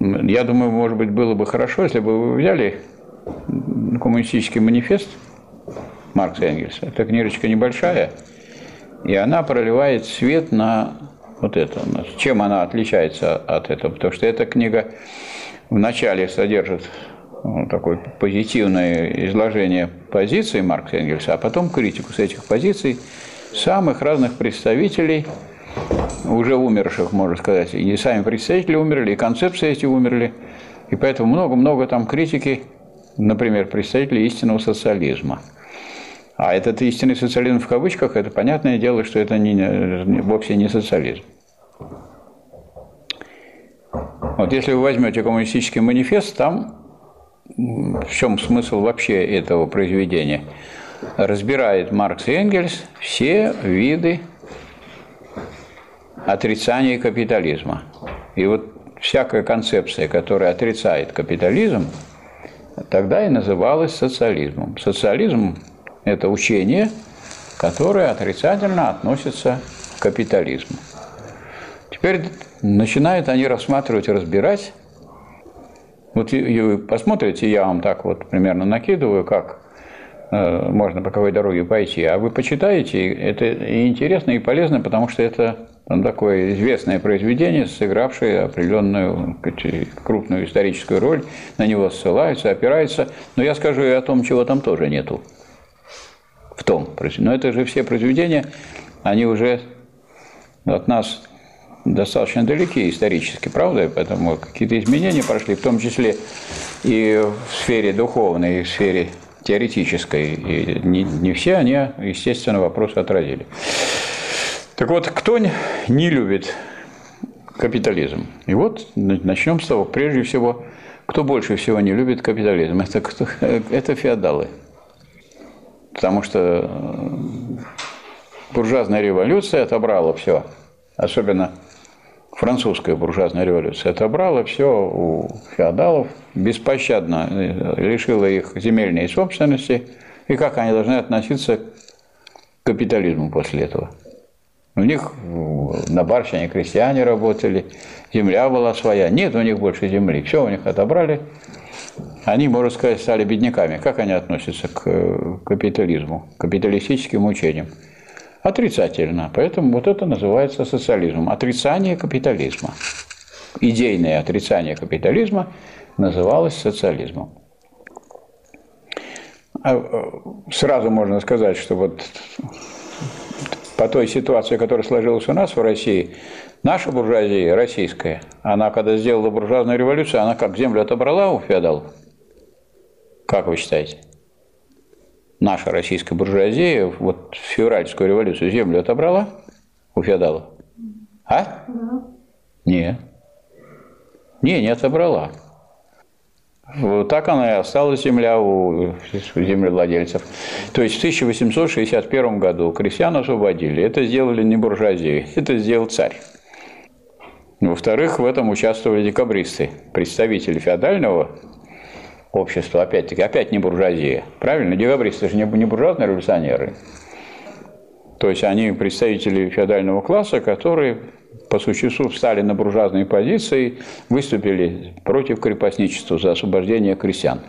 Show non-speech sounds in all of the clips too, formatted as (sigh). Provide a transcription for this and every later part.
Я думаю, может быть, было бы хорошо, если бы вы взяли коммунистический манифест Маркса и Энгельса. Эта книжечка небольшая, и она проливает свет на вот это. Чем она отличается от этого? Потому что эта книга вначале содержит ну, такое позитивное изложение позиций Маркса и Энгельса, а потом критику с этих позиций самых разных представителей, уже умерших, можно сказать. И сами представители умерли, и концепции эти умерли. И поэтому много-много там критики, например, представителей истинного социализма. А этот истинный социализм в кавычках, это понятное дело, что это не, вовсе не социализм. Вот если вы возьмете коммунистический манифест, там в чем смысл вообще этого произведения? Разбирает Маркс и Энгельс все виды отрицания капитализма. И вот всякая концепция, которая отрицает капитализм, тогда и называлась социализмом. Социализм – это учение, которое отрицательно относится к капитализму. Теперь начинают они рассматривать разбирать вот и вы посмотрите, я вам так вот примерно накидываю, как э, можно по какой дороге пойти, а вы почитаете, это и интересно, и полезно, потому что это такое известное произведение, сыгравшее определенную крупную историческую роль, на него ссылаются, опираются, но я скажу и о том, чего там тоже нету. В том. Но это же все произведения, они уже от нас достаточно далеки исторически, правда? Поэтому какие-то изменения прошли, в том числе и в сфере духовной, и в сфере теоретической. И не, не все они, естественно, вопросы отразили. Так вот, кто не любит капитализм? И вот начнем с того, прежде всего, кто больше всего не любит капитализм? Это, кто, (laughs) это феодалы. Потому что буржуазная революция отобрала все, особенно французская буржуазная революция отобрала все у феодалов, беспощадно э, лишила их земельной собственности, и как они должны относиться к капитализму после этого. У них на барщине крестьяне работали, земля была своя, нет у них больше земли, все у них отобрали. Они, можно сказать, стали бедняками. Как они относятся к э, капитализму, к капиталистическим учениям? Отрицательно. Поэтому вот это называется социализмом. Отрицание капитализма. Идейное отрицание капитализма называлось социализмом. А, э, сразу можно сказать, что вот по той ситуации, которая сложилась у нас в России, наша буржуазия, российская, она когда сделала буржуазную революцию, она как землю отобрала у феодалов? Как вы считаете? наша российская буржуазия вот февральскую революцию землю отобрала у феодалов? А? Да. Не. Не, не отобрала. Вот так она и осталась земля у землевладельцев. То есть в 1861 году крестьян освободили. Это сделали не буржуазия, (laughs) это сделал царь. Во-вторых, в этом участвовали декабристы, представители феодального общество, опять-таки, опять не буржуазия. Правильно? Декабристы же не буржуазные революционеры. То есть они представители феодального класса, которые по существу встали на буржуазные позиции, выступили против крепостничества за освобождение крестьян,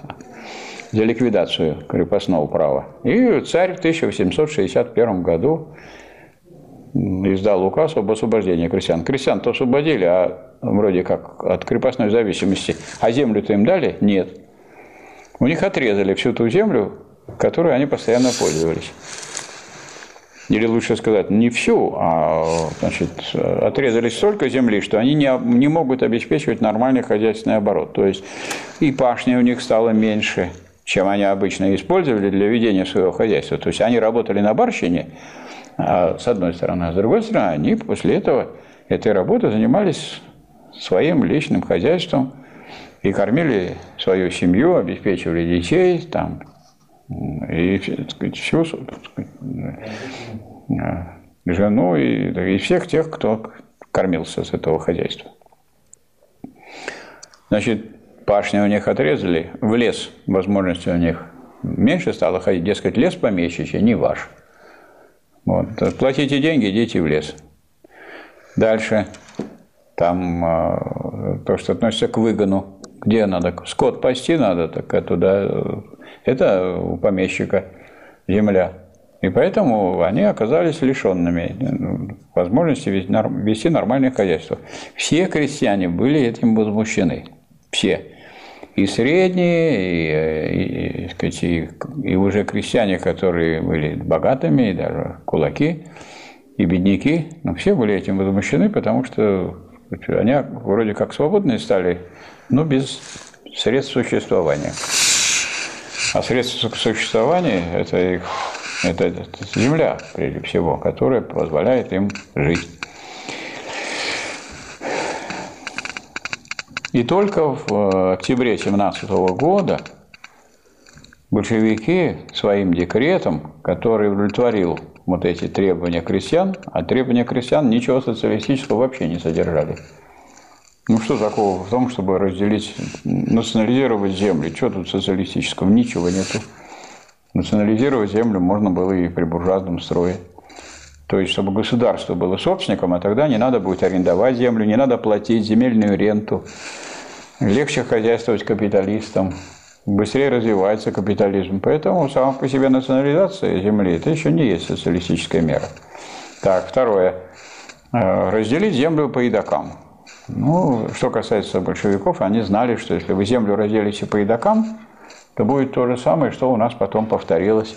за ликвидацию крепостного права. И царь в 1861 году издал указ об освобождении крестьян. Крестьян-то освободили, а вроде как от крепостной зависимости. А землю-то им дали? Нет. У них отрезали всю ту землю, которой они постоянно пользовались. Или лучше сказать, не всю, а значит, отрезали столько земли, что они не, не могут обеспечивать нормальный хозяйственный оборот. То есть и пашня у них стало меньше, чем они обычно использовали для ведения своего хозяйства. То есть они работали на барщине, а, с одной стороны, а с другой стороны, они после этого этой работы занимались своим личным хозяйством, и кормили свою семью, обеспечивали детей, там, и сказать, всю сказать, жену и, и всех тех, кто кормился с этого хозяйства. Значит, пашни у них отрезали, в лес возможности у них меньше стало ходить, дескать, лес помещичий, не ваш. Вот. Платите деньги, идите в лес. Дальше. там э, то, что относится к выгону, где надо, скот пасти надо, так туда, это у помещика земля. И поэтому они оказались лишенными ну, возможности вести нормальное хозяйство. Все крестьяне были этим возмущены. Все. И средние, и, и, сказать, и, и уже крестьяне, которые были богатыми, и даже кулаки, и бедняки, но все были этим возмущены, потому что они вроде как свободные стали, но без средств существования. А средства существования – это их это, это земля, прежде всего, которая позволяет им жить. И только в э, октябре 17 года большевики своим декретом, который удовлетворил вот эти требования крестьян, а требования крестьян ничего социалистического вообще не содержали. Ну что такого в том, чтобы разделить, национализировать земли? Что тут социалистического? Ничего нету. Национализировать землю можно было и при буржуазном строе. То есть, чтобы государство было собственником, а тогда не надо будет арендовать землю, не надо платить земельную ренту. Легче хозяйствовать капиталистам, быстрее развивается капитализм. Поэтому сама по себе национализация земли – это еще не есть социалистическая мера. Так, второе. Э, разделить землю по едокам. Ну, что касается большевиков, они знали, что если вы землю разделите по едокам, то будет то же самое, что у нас потом повторилось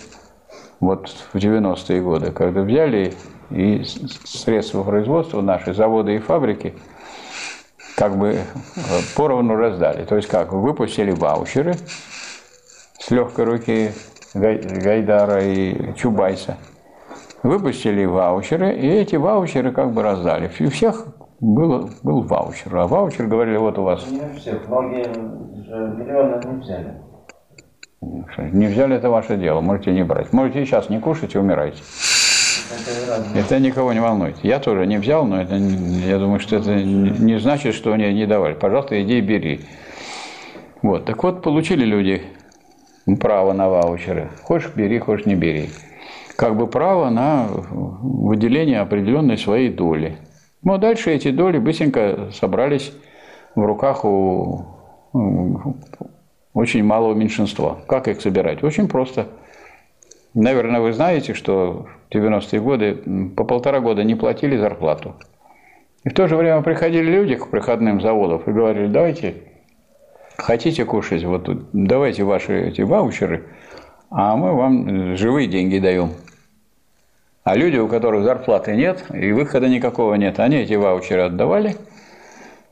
вот в 90-е годы, когда взяли и средства производства наши, заводы и фабрики, как бы э, поровну раздали. То есть как, выпустили ваучеры с легкой руки Гайдара и Чубайса, выпустили ваучеры, и эти ваучеры как бы раздали. У всех было, был ваучер, а ваучер говорили, вот у вас... Не всех, многие миллионы не взяли. Не взяли, это ваше дело, можете не брать. Можете сейчас не кушать и умирайте. Это никого не волнует. Я тоже не взял, но это, я думаю, что это не значит, что они не давали. Пожалуйста, иди и бери. Вот, так вот, получили люди право на ваучеры. Хочешь – бери, хочешь – не бери. Как бы право на выделение определенной своей доли. Ну, а дальше эти доли быстренько собрались в руках у очень малого меньшинства. Как их собирать? Очень просто. Наверное, вы знаете, что в 90-е годы по полтора года не платили зарплату. И в то же время приходили люди к приходным заводам и говорили, давайте, хотите кушать, вот тут, давайте ваши эти ваучеры, а мы вам живые деньги даем. А люди, у которых зарплаты нет и выхода никакого нет, они эти ваучеры отдавали –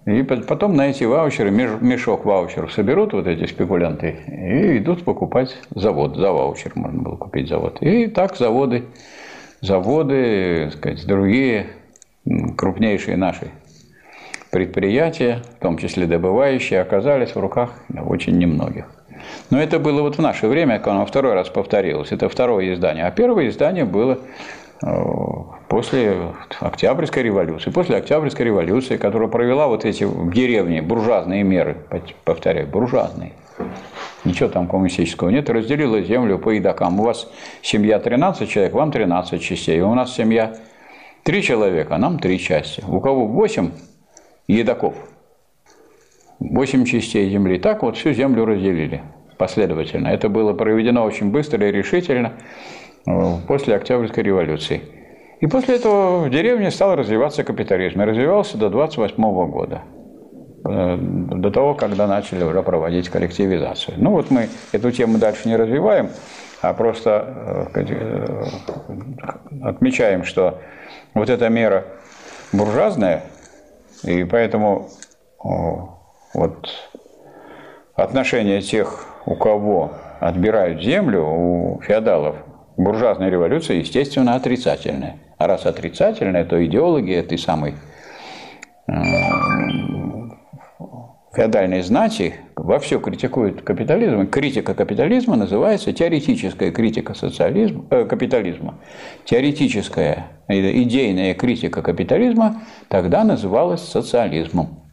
и потом на эти ваучеры, мешок ваучеров соберут вот эти спекулянты и идут покупать завод. За ваучер можно было купить завод. И так заводы, заводы, сказать, другие крупнейшие наши предприятия, в том числе добывающие, оказались в руках очень немногих. Но это было вот в наше время, когда оно второй раз повторилось. Это второе издание. А первое издание было Э, после Октябрьской революции. После Октябрьской революции, которая провела вот эти в деревне буржуазные меры, повторяю, буржуазные, ничего там коммунистического нет, разделила землю по едокам. У вас семья 13 человек, вам 13 частей. У нас семья 3 человека, а нам 3 части. У кого 8 едоков, 8 частей земли. Так вот всю землю разделили последовательно. Это было проведено очень быстро и решительно. Э, после Октябрьской революции. И после этого в деревне стал развиваться капитализм. И развивался до 28 года. Э, до того, когда начали уже проводить коллективизацию. Ну вот мы эту тему дальше не развиваем, а просто э, отмечаем, что вот эта мера буржуазная, и поэтому вот отношение тех, у кого отбирают землю, у феодалов, буржуазная революция, естественно, отрицательная. А раз отрицательная, то идеологи этой самой э, феодальной знати вовсю критикуют капитализм. Критика капитализма называется теоретическая критика социализма, э, капитализма. Теоретическая идейная критика капитализма тогда называлась социализмом.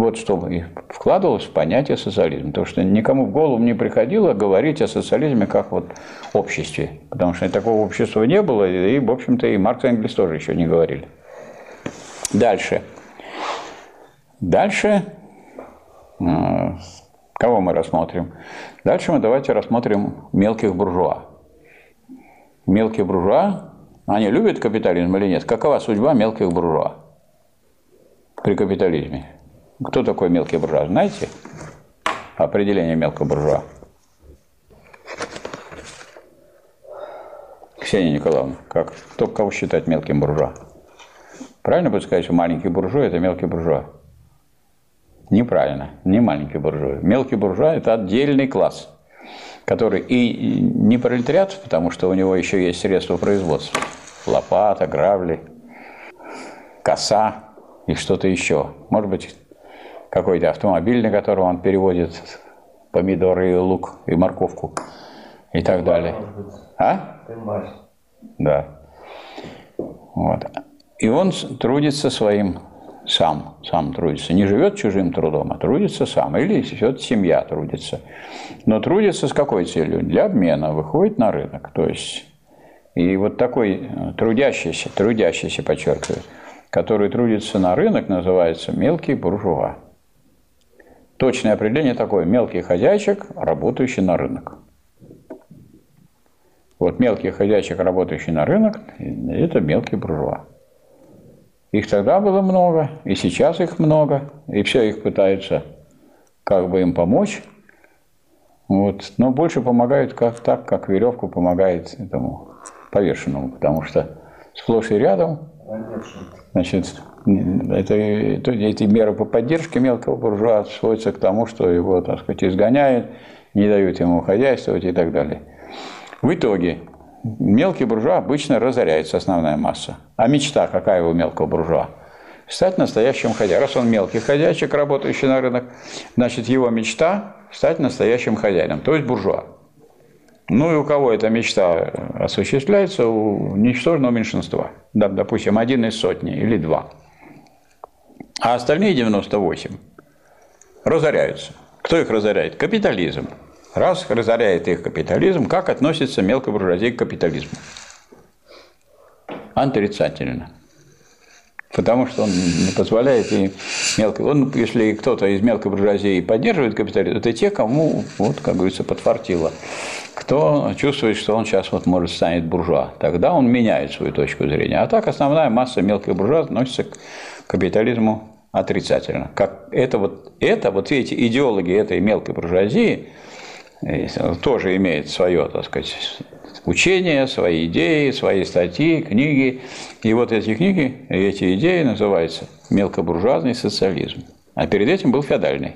Вот что вкладывалось в понятие социализм. Потому что никому в голову не приходило говорить о социализме как вот обществе. Потому что такого общества не было, и, в общем-то, и Маркс и Энгельс тоже еще не говорили. Дальше. Дальше, э, кого мы рассмотрим? Дальше мы давайте рассмотрим мелких буржуа. Мелкие буржуа, они любят капитализм или нет? Какова судьба мелких буржуа при капитализме? Кто такой мелкий буржуа, знаете? Определение мелкого буржуа. Ксения Николаевна, как? Кто кого считать мелким буржуа? Правильно будет сказать, что маленький буржуа – это мелкий буржуа? Неправильно, не маленький буржуа. Мелкий буржуа – это отдельный класс, который и не пролетариат, потому что у него еще есть средства производства. Лопата, грабли, коса и что-то еще. Может быть, какой-то автомобиль, на котором он переводит помидоры, и лук и морковку и так далее. А? Да. Вот. И он трудится своим сам, сам трудится. Не живет чужим трудом, а трудится сам. Или живет семья трудится. Но трудится с какой целью? Для обмена. Выходит на рынок. То есть, и вот такой э, трудящийся, трудящийся, подчеркиваю, который трудится на рынок, называется мелкий буржуа. Точное определение такое – мелкий хозяйчик, работающий на рынок. Вот мелкий хозяйчик, работающий на рынок, это мелкий буржуа. Их тогда было много, и сейчас их много, и все их пытаются как бы им помочь. Вот. Но больше помогают как так, как веревку помогает этому повешенному, потому что сплошь и рядом, значит, это, эти меры по поддержке мелкого буржуа сводятся к тому, что его, так сказать, изгоняют, не дают ему хозяйствовать и так далее. В итоге мелкий буржуа обычно разоряется, основная масса. А мечта какая у мелкого буржуа? Стать настоящим хозяином. Раз он мелкий хозяйчик, работающий на рынок, значит, его мечта – стать настоящим хозяином, то есть буржуа. Ну и у кого эта мечта осуществляется? У ничтожного меньшинства. Допустим, один из сотни или два. А остальные 98 разоряются. Кто их разоряет? Капитализм. Раз разоряет их капитализм, как относится мелкая буржуазия к капитализму? Отрицательно. Потому что он не позволяет и мелкой. Он, если кто-то из мелкой буржуазии поддерживает капитализм, это те, кому, вот, как говорится, подфартило. Кто чувствует, что он сейчас вот может станет буржуа. Тогда он меняет свою точку зрения. А так основная масса мелкой буржуа относится к капитализму отрицательно. Как это вот, это вот эти идеологи этой мелкой буржуазии, тоже имеет свое, так сказать, учение, свои идеи, свои статьи, книги. И вот эти книги, эти идеи называются мелкобуржуазный социализм. А перед этим был феодальный.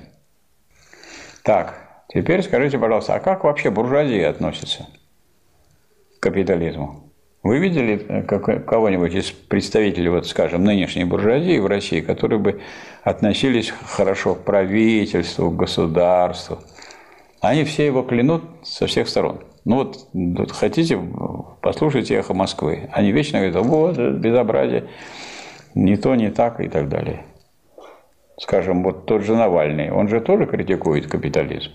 Так, теперь скажите, пожалуйста, а как вообще буржуазия относится к капитализму? Вы видели э, кого-нибудь из представителей, вот, скажем, нынешней буржуазии в России, которые бы относились хорошо к правительству, к государству – они все его клянут со всех сторон. Ну вот, вот хотите, послушайте эхо Москвы. Они вечно говорят, вот, безобразие, не то, не так и так далее. Скажем, вот тот же Навальный, он же тоже критикует капитализм.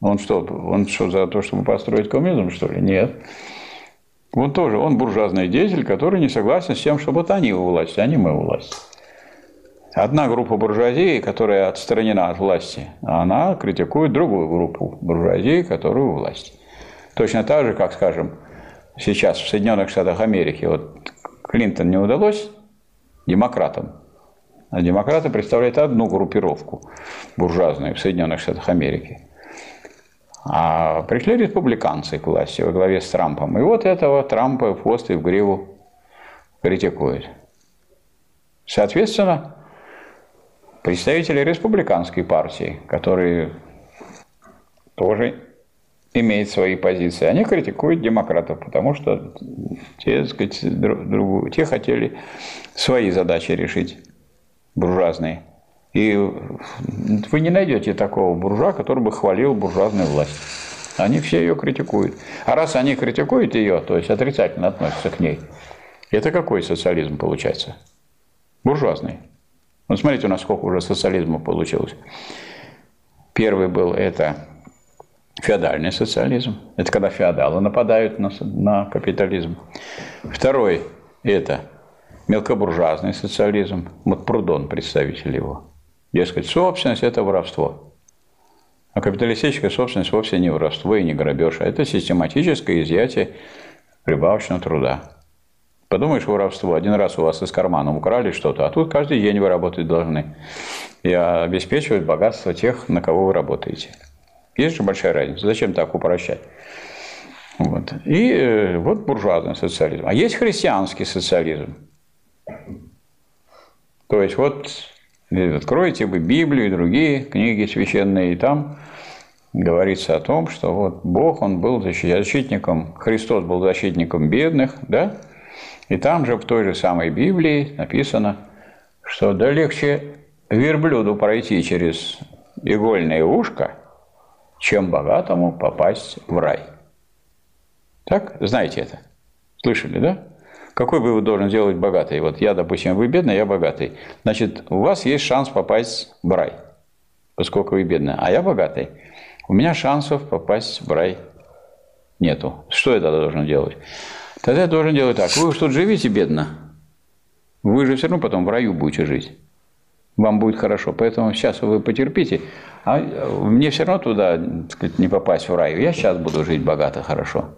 Он что, он что, за то, чтобы построить коммунизм, что ли? Нет. Он тоже, он буржуазный деятель, который не согласен с тем, что вот они у власти, а не мы у власти. Одна группа буржуазии, которая отстранена от власти, она критикует другую группу буржуазии, которая у власти. Точно так же, как, скажем, сейчас в Соединенных Штатах Америки, вот Клинтон не удалось демократам, а демократы представляют одну группировку буржуазную в Соединенных Штатах Америки. А пришли республиканцы к власти во главе с Трампом. И вот этого Трампа в хвост и в гриву критикуют. Соответственно, представители республиканской партии, которые тоже имеют свои позиции, они критикуют демократов, потому что те, сказать, друг, те хотели свои задачи решить, буржуазные. И вы не найдете такого буржуа, который бы хвалил буржуазную власть. Они все ее критикуют. А раз они критикуют ее, то есть отрицательно относятся к ней, это какой социализм получается? Буржуазный. Вот смотрите, у нас сколько уже социализма получилось. Первый был это феодальный социализм. Это когда феодалы нападают на, на капитализм. Второй – это мелкобуржуазный социализм. Вот Прудон, представитель его. Дескать, собственность – это воровство. А капиталистическая собственность вовсе не воровство и не грабеж, а это систематическое изъятие прибавочного труда. Подумаешь, воровство. Один раз у вас из кармана украли что-то, а тут каждый день вы работать должны. И обеспечивать богатство тех, на кого вы работаете. Есть же большая разница. Зачем так упрощать? Вот. И э, вот буржуазный социализм. А есть христианский социализм. То есть вот откроете вы Библию и другие книги священные, и там говорится о том, что вот Бог, Он был защитником, Христос был защитником бедных, да? И там же в той же самой Библии написано, что да легче верблюду пройти через игольное ушко, чем богатому попасть в рай. Так? Знаете это? Слышали, да? Какой вывод должен сделать богатый? Вот я, допустим, вы бедный, я богатый. Значит, у вас есть шанс попасть в рай, поскольку вы бедный. А я богатый. У меня шансов попасть в рай нету. Что я тогда должен делать? Тогда я должен делать так. Вы уж тут живите бедно. Вы же все равно потом в раю будете жить. Вам будет хорошо. Поэтому сейчас вы потерпите. А мне все равно туда так сказать, не попасть в рай. Я сейчас буду жить богато, хорошо.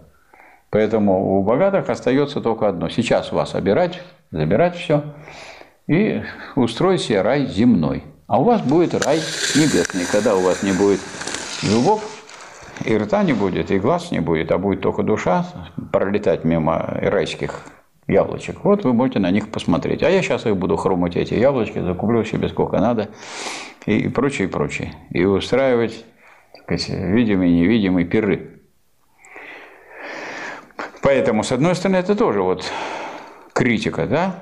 Поэтому у богатых остается только одно. Сейчас вас обирать, забирать все и устроить себе рай земной. А у вас будет рай небесный, когда у вас не будет зубов, и рта не будет, и глаз не будет, а будет только душа пролетать мимо райских яблочек. Вот вы можете на них посмотреть. А я сейчас их буду хрумать, эти яблочки, закуплю себе сколько надо, и прочее, и прочее. И устраивать, сказать, видимые и невидимые пиры. Поэтому, с одной стороны, это тоже вот критика, да,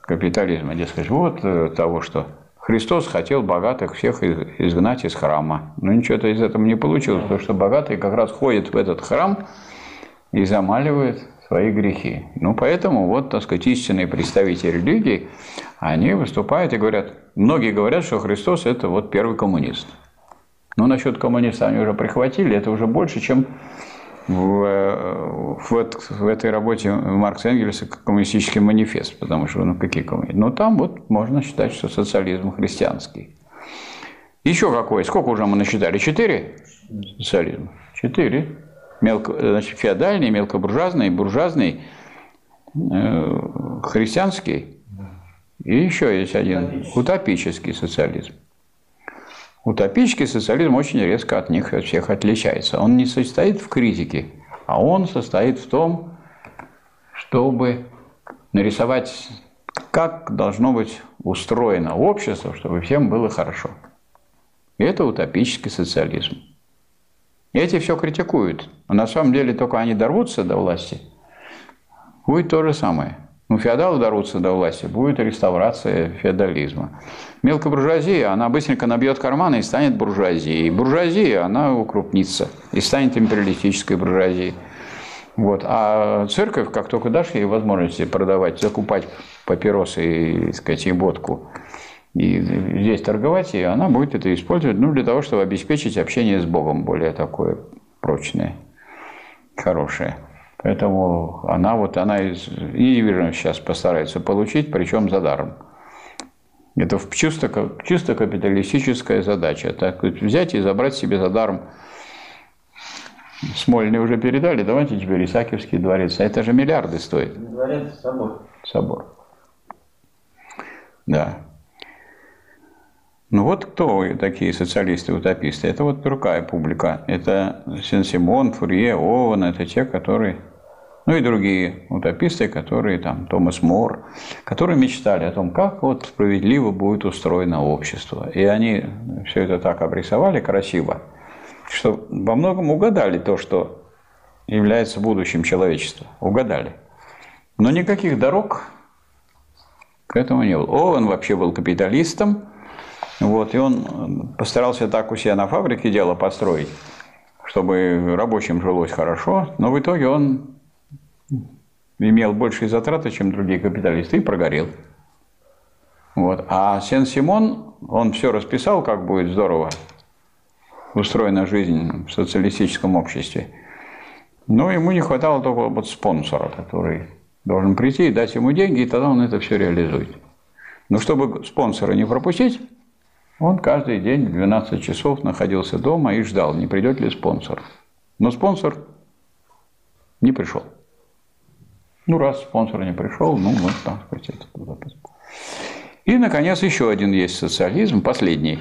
капитализма, дескать, вот э, того, что Христос хотел богатых всех изгнать из храма. Но ничего-то из этого не получилось, потому что богатые как раз ходят в этот храм и замаливают свои грехи. Ну, поэтому вот, так сказать, истинные представители религии, они выступают и говорят, многие говорят, что Христос – это вот первый коммунист. Но насчет коммуниста они уже прихватили, это уже больше, чем в, в, в этой работе Маркса Энгельса коммунистический манифест, потому что, ну, какие коммунисты? Ну, там вот можно считать, что социализм христианский. Еще какой? Сколько уже мы насчитали? Четыре? Социализм. Четыре. Мелко, значит, феодальный, мелкобуржуазный, буржуазный, э, христианский. И еще есть один. Утопический социализм. Утопический социализм очень резко от них от всех отличается. Он не состоит в критике, а он состоит в том, чтобы нарисовать, как должно быть устроено общество, чтобы всем было хорошо. И это утопический социализм. И эти все критикуют. Но на самом деле только они дорвутся до власти, будет то же самое – ну, феодалы дорутся до власти, будет реставрация феодализма. Мелкая буржуазия, она быстренько набьет карманы и станет буржуазией. Буржуазия, она укрупнится и станет империалистической буржуазией. Вот. А церковь, как только дашь ей возможности продавать, закупать папиросы и, сказать, и водку, и здесь торговать, и она будет это использовать ну, для того, чтобы обеспечить общение с Богом более такое прочное, хорошее. Поэтому она вот она из и сейчас постарается получить, причем за даром. Это чисто, чисто капиталистическая задача. Так взять и забрать себе за даром. Смольный уже передали, давайте теперь Исаакиевский дворец. А это же миллиарды стоит. Дворец, собор. Собор. Да. Ну вот кто такие социалисты-утописты? Это вот другая публика. Это Сен-Симон, Фурье, Ован, это те, которые ну и другие утописты, которые там, Томас Мор, которые мечтали о том, как вот справедливо будет устроено общество. И они все это так обрисовали красиво, что во многом угадали то, что является будущим человечества. Угадали. Но никаких дорог к этому не было. О, он вообще был капиталистом, вот, и он постарался так у себя на фабрике дело построить, чтобы рабочим жилось хорошо, но в итоге он имел большие затраты, чем другие капиталисты, и прогорел. Вот. А Сен-Симон, он все расписал, как будет здорово устроена жизнь в социалистическом обществе. Но ему не хватало только вот спонсора, который должен прийти и дать ему деньги, и тогда он это все реализует. Но чтобы спонсора не пропустить, Он каждый день в 12 часов находился дома и ждал, не придет ли спонсор. Но спонсор не пришел. Ну, раз спонсор не пришел, ну, вот там, сказать, И, наконец, еще один есть социализм, последний,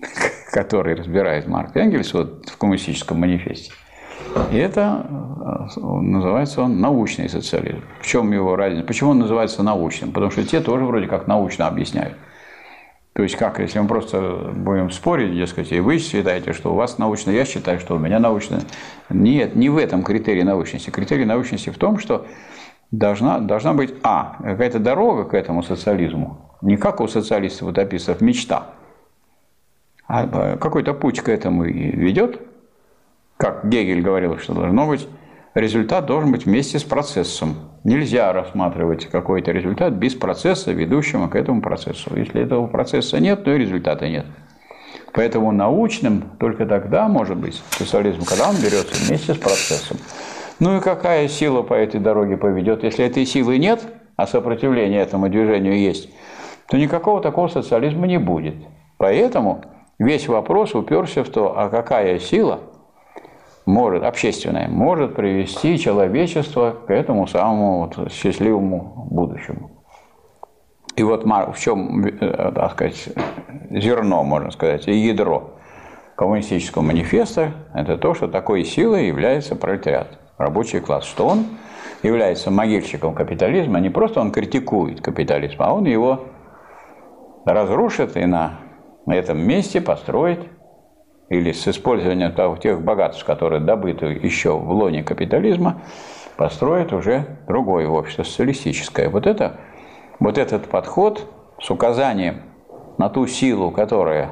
(laughs) который разбирает Марк Энгельс вот, в коммунистическом манифесте. И это э, называется он научный социализм. В чем его разница? Почему он называется научным? Потому что те тоже вроде как научно объясняют. То есть как, если мы просто будем спорить, дескать, и вы считаете, что у вас научно, я считаю, что у меня научно. Нет, не в этом критерий научности. Критерий научности в том, что должна, должна быть, а, какая-то дорога к этому социализму, не как у социалистов-утопистов мечта, а какой-то путь к этому ведет, как Гегель говорил, что должно быть, результат должен быть вместе с процессом. Нельзя рассматривать какой-то результат без процесса, ведущего к этому процессу. Если этого процесса нет, то и результата нет. Поэтому научным только тогда может быть социализм, когда он берется вместе с процессом. Ну и какая сила по этой дороге поведет? Если этой силы нет, а сопротивление этому движению есть, то никакого такого социализма не будет. Поэтому весь вопрос уперся в то, а какая сила – может, общественное, может привести человечество к этому самому вот счастливому будущему. И вот в чем, э, так сказать, зерно, можно сказать, и ядро коммунистического манифеста – это то, что такой силой является пролетариат, рабочий класс, что он является могильщиком капитализма, не просто он критикует капитализм, а он его разрушит и на этом месте построит или с использованием тех богатств, которые добыты еще в лоне капитализма, построит уже другое общество, социалистическое. Вот, это, вот этот подход с указанием на ту силу, которая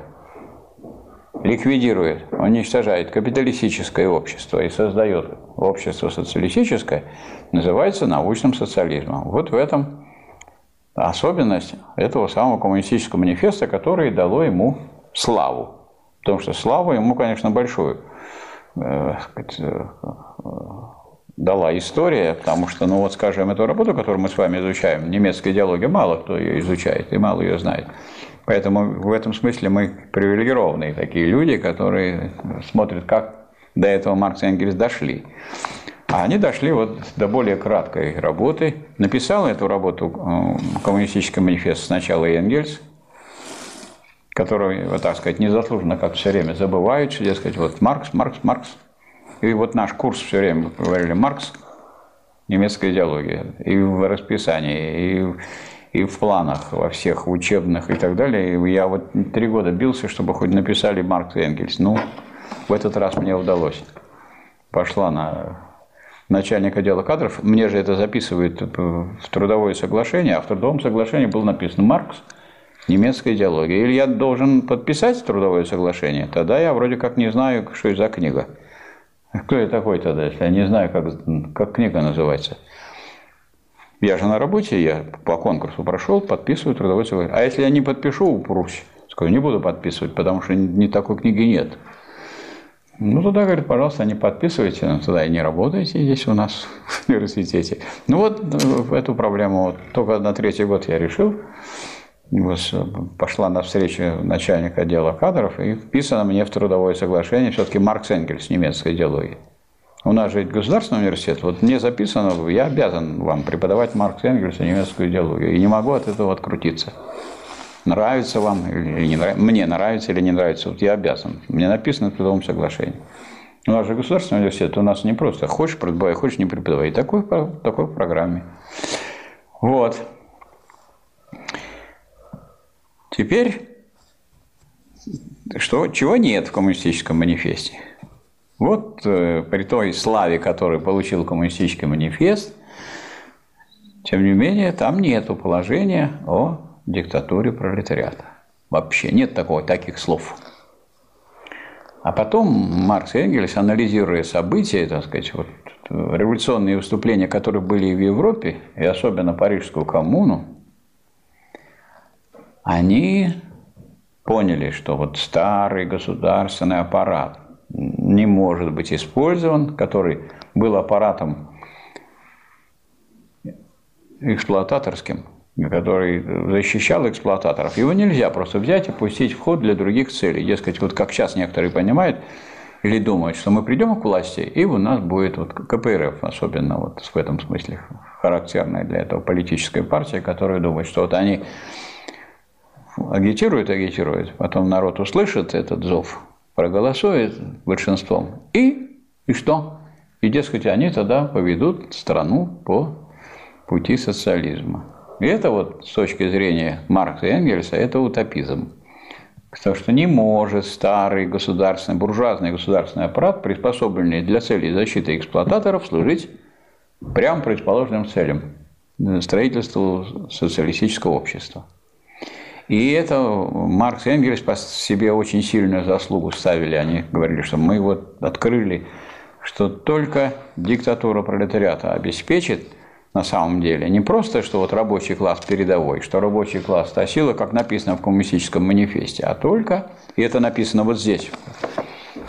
ликвидирует, уничтожает капиталистическое общество и создает общество социалистическое, называется научным социализмом. Вот в этом особенность этого самого коммунистического манифеста, который дало ему славу. Потому что славу ему, конечно, большую э, э, дала история, потому что, ну вот, скажем, эту работу, которую мы с вами изучаем, немецкая идеология, мало кто ее изучает и мало ее знает. Поэтому в этом смысле мы привилегированные такие люди, которые смотрят, как до этого Маркс и Энгельс дошли. А они дошли вот до более краткой работы. Написал эту работу э, коммунистический манифест сначала Энгельс, которые, вот так сказать, незаслуженно как все время забывают, что, дескать, вот Маркс, Маркс, Маркс. И вот наш курс все время говорили Маркс, немецкая идеология, и в расписании, и, и в планах, во всех учебных и так далее. Я вот три года бился, чтобы хоть написали Маркс и Энгельс. Ну, в этот раз мне удалось. Пошла на начальник отдела кадров. Мне же это записывают в трудовое соглашение, а в трудовом соглашении было написано Маркс – немецкая идеология. Или я должен подписать трудовое соглашение, тогда я вроде как не знаю, что это за книга. Кто я такой тогда, если я не знаю, как, как книга называется? Я же на работе, я по конкурсу прошел, подписываю трудовое соглашение. А если я не подпишу, упрусь. Скажу, не буду подписывать, потому что ни такой книги нет. Ну, тогда, говорит, пожалуйста, не подписывайте, но тогда и не работайте здесь у нас (laughs) в университете. Ну, вот э, эту проблему вот, только на третий год я решил пошла на встречу начальник отдела кадров и вписано мне в трудовое соглашение все-таки Маркс Энгельс, немецкая идеология. У нас же государственный университет, вот мне записано, я обязан вам преподавать Маркс Энгельс и немецкую идеологию, и не могу от этого открутиться. Нравится вам или не нравится, мне нравится или не нравится, вот я обязан. Мне написано в трудовом соглашении. У нас же государственный университет, у нас не просто хочешь преподавай, хочешь не преподавай. Такой, такой в программе. Вот. Теперь, что, чего нет в коммунистическом манифесте? Вот э, при той славе, которую получил коммунистический манифест, тем не менее, там нет положения о диктатуре пролетариата. Вообще нет такого, таких слов. А потом Маркс и Энгельс, анализируя события, так сказать, вот, революционные выступления, которые были в Европе, и особенно Парижскую коммуну, они поняли, что вот старый государственный аппарат не может быть использован, который был аппаратом эксплуататорским, который защищал эксплуататоров, его нельзя просто взять и пустить в ход для других целей. Дескать, вот как сейчас некоторые понимают или думают, что мы придем к власти, и у нас будет вот КПРФ, особенно вот в этом смысле характерная для этого политическая партия, которая думает, что вот они агитируют, агитируют, потом народ услышит этот зов, проголосует большинством, и, и что? И, дескать, они тогда поведут страну по пути социализма. И это вот с точки зрения Маркса и Энгельса, это утопизм. Потому что не может старый государственный, буржуазный государственный аппарат, приспособленный для целей защиты эксплуататоров, служить прямо предположенным целям – строительству социалистического общества. И это Маркс и Энгельс по себе очень сильную заслугу ставили. Они говорили, что мы вот открыли, что только диктатура пролетариата обеспечит – на самом деле. Не просто, что вот рабочий класс передовой, что рабочий класс – та сила, как написано в коммунистическом манифесте, а только, и это написано вот здесь,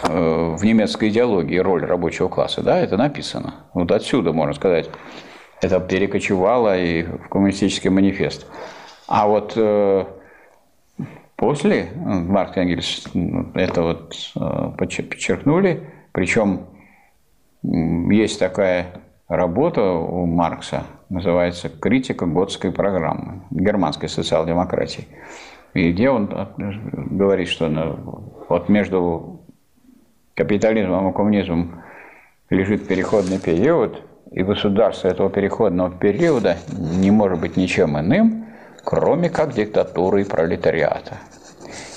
э, в немецкой идеологии, роль рабочего класса, да, это написано. Вот отсюда, можно сказать, это перекочевало и в коммунистический манифест. А вот э, после Марк Энгельс это вот э, подчеркнули, причем есть такая работа у Маркса называется «Критика готской программы германской социал-демократии». И где он говорит, что вот между капитализмом и коммунизмом лежит переходный период, и государство этого переходного периода не может быть ничем иным, кроме как диктатурой пролетариата.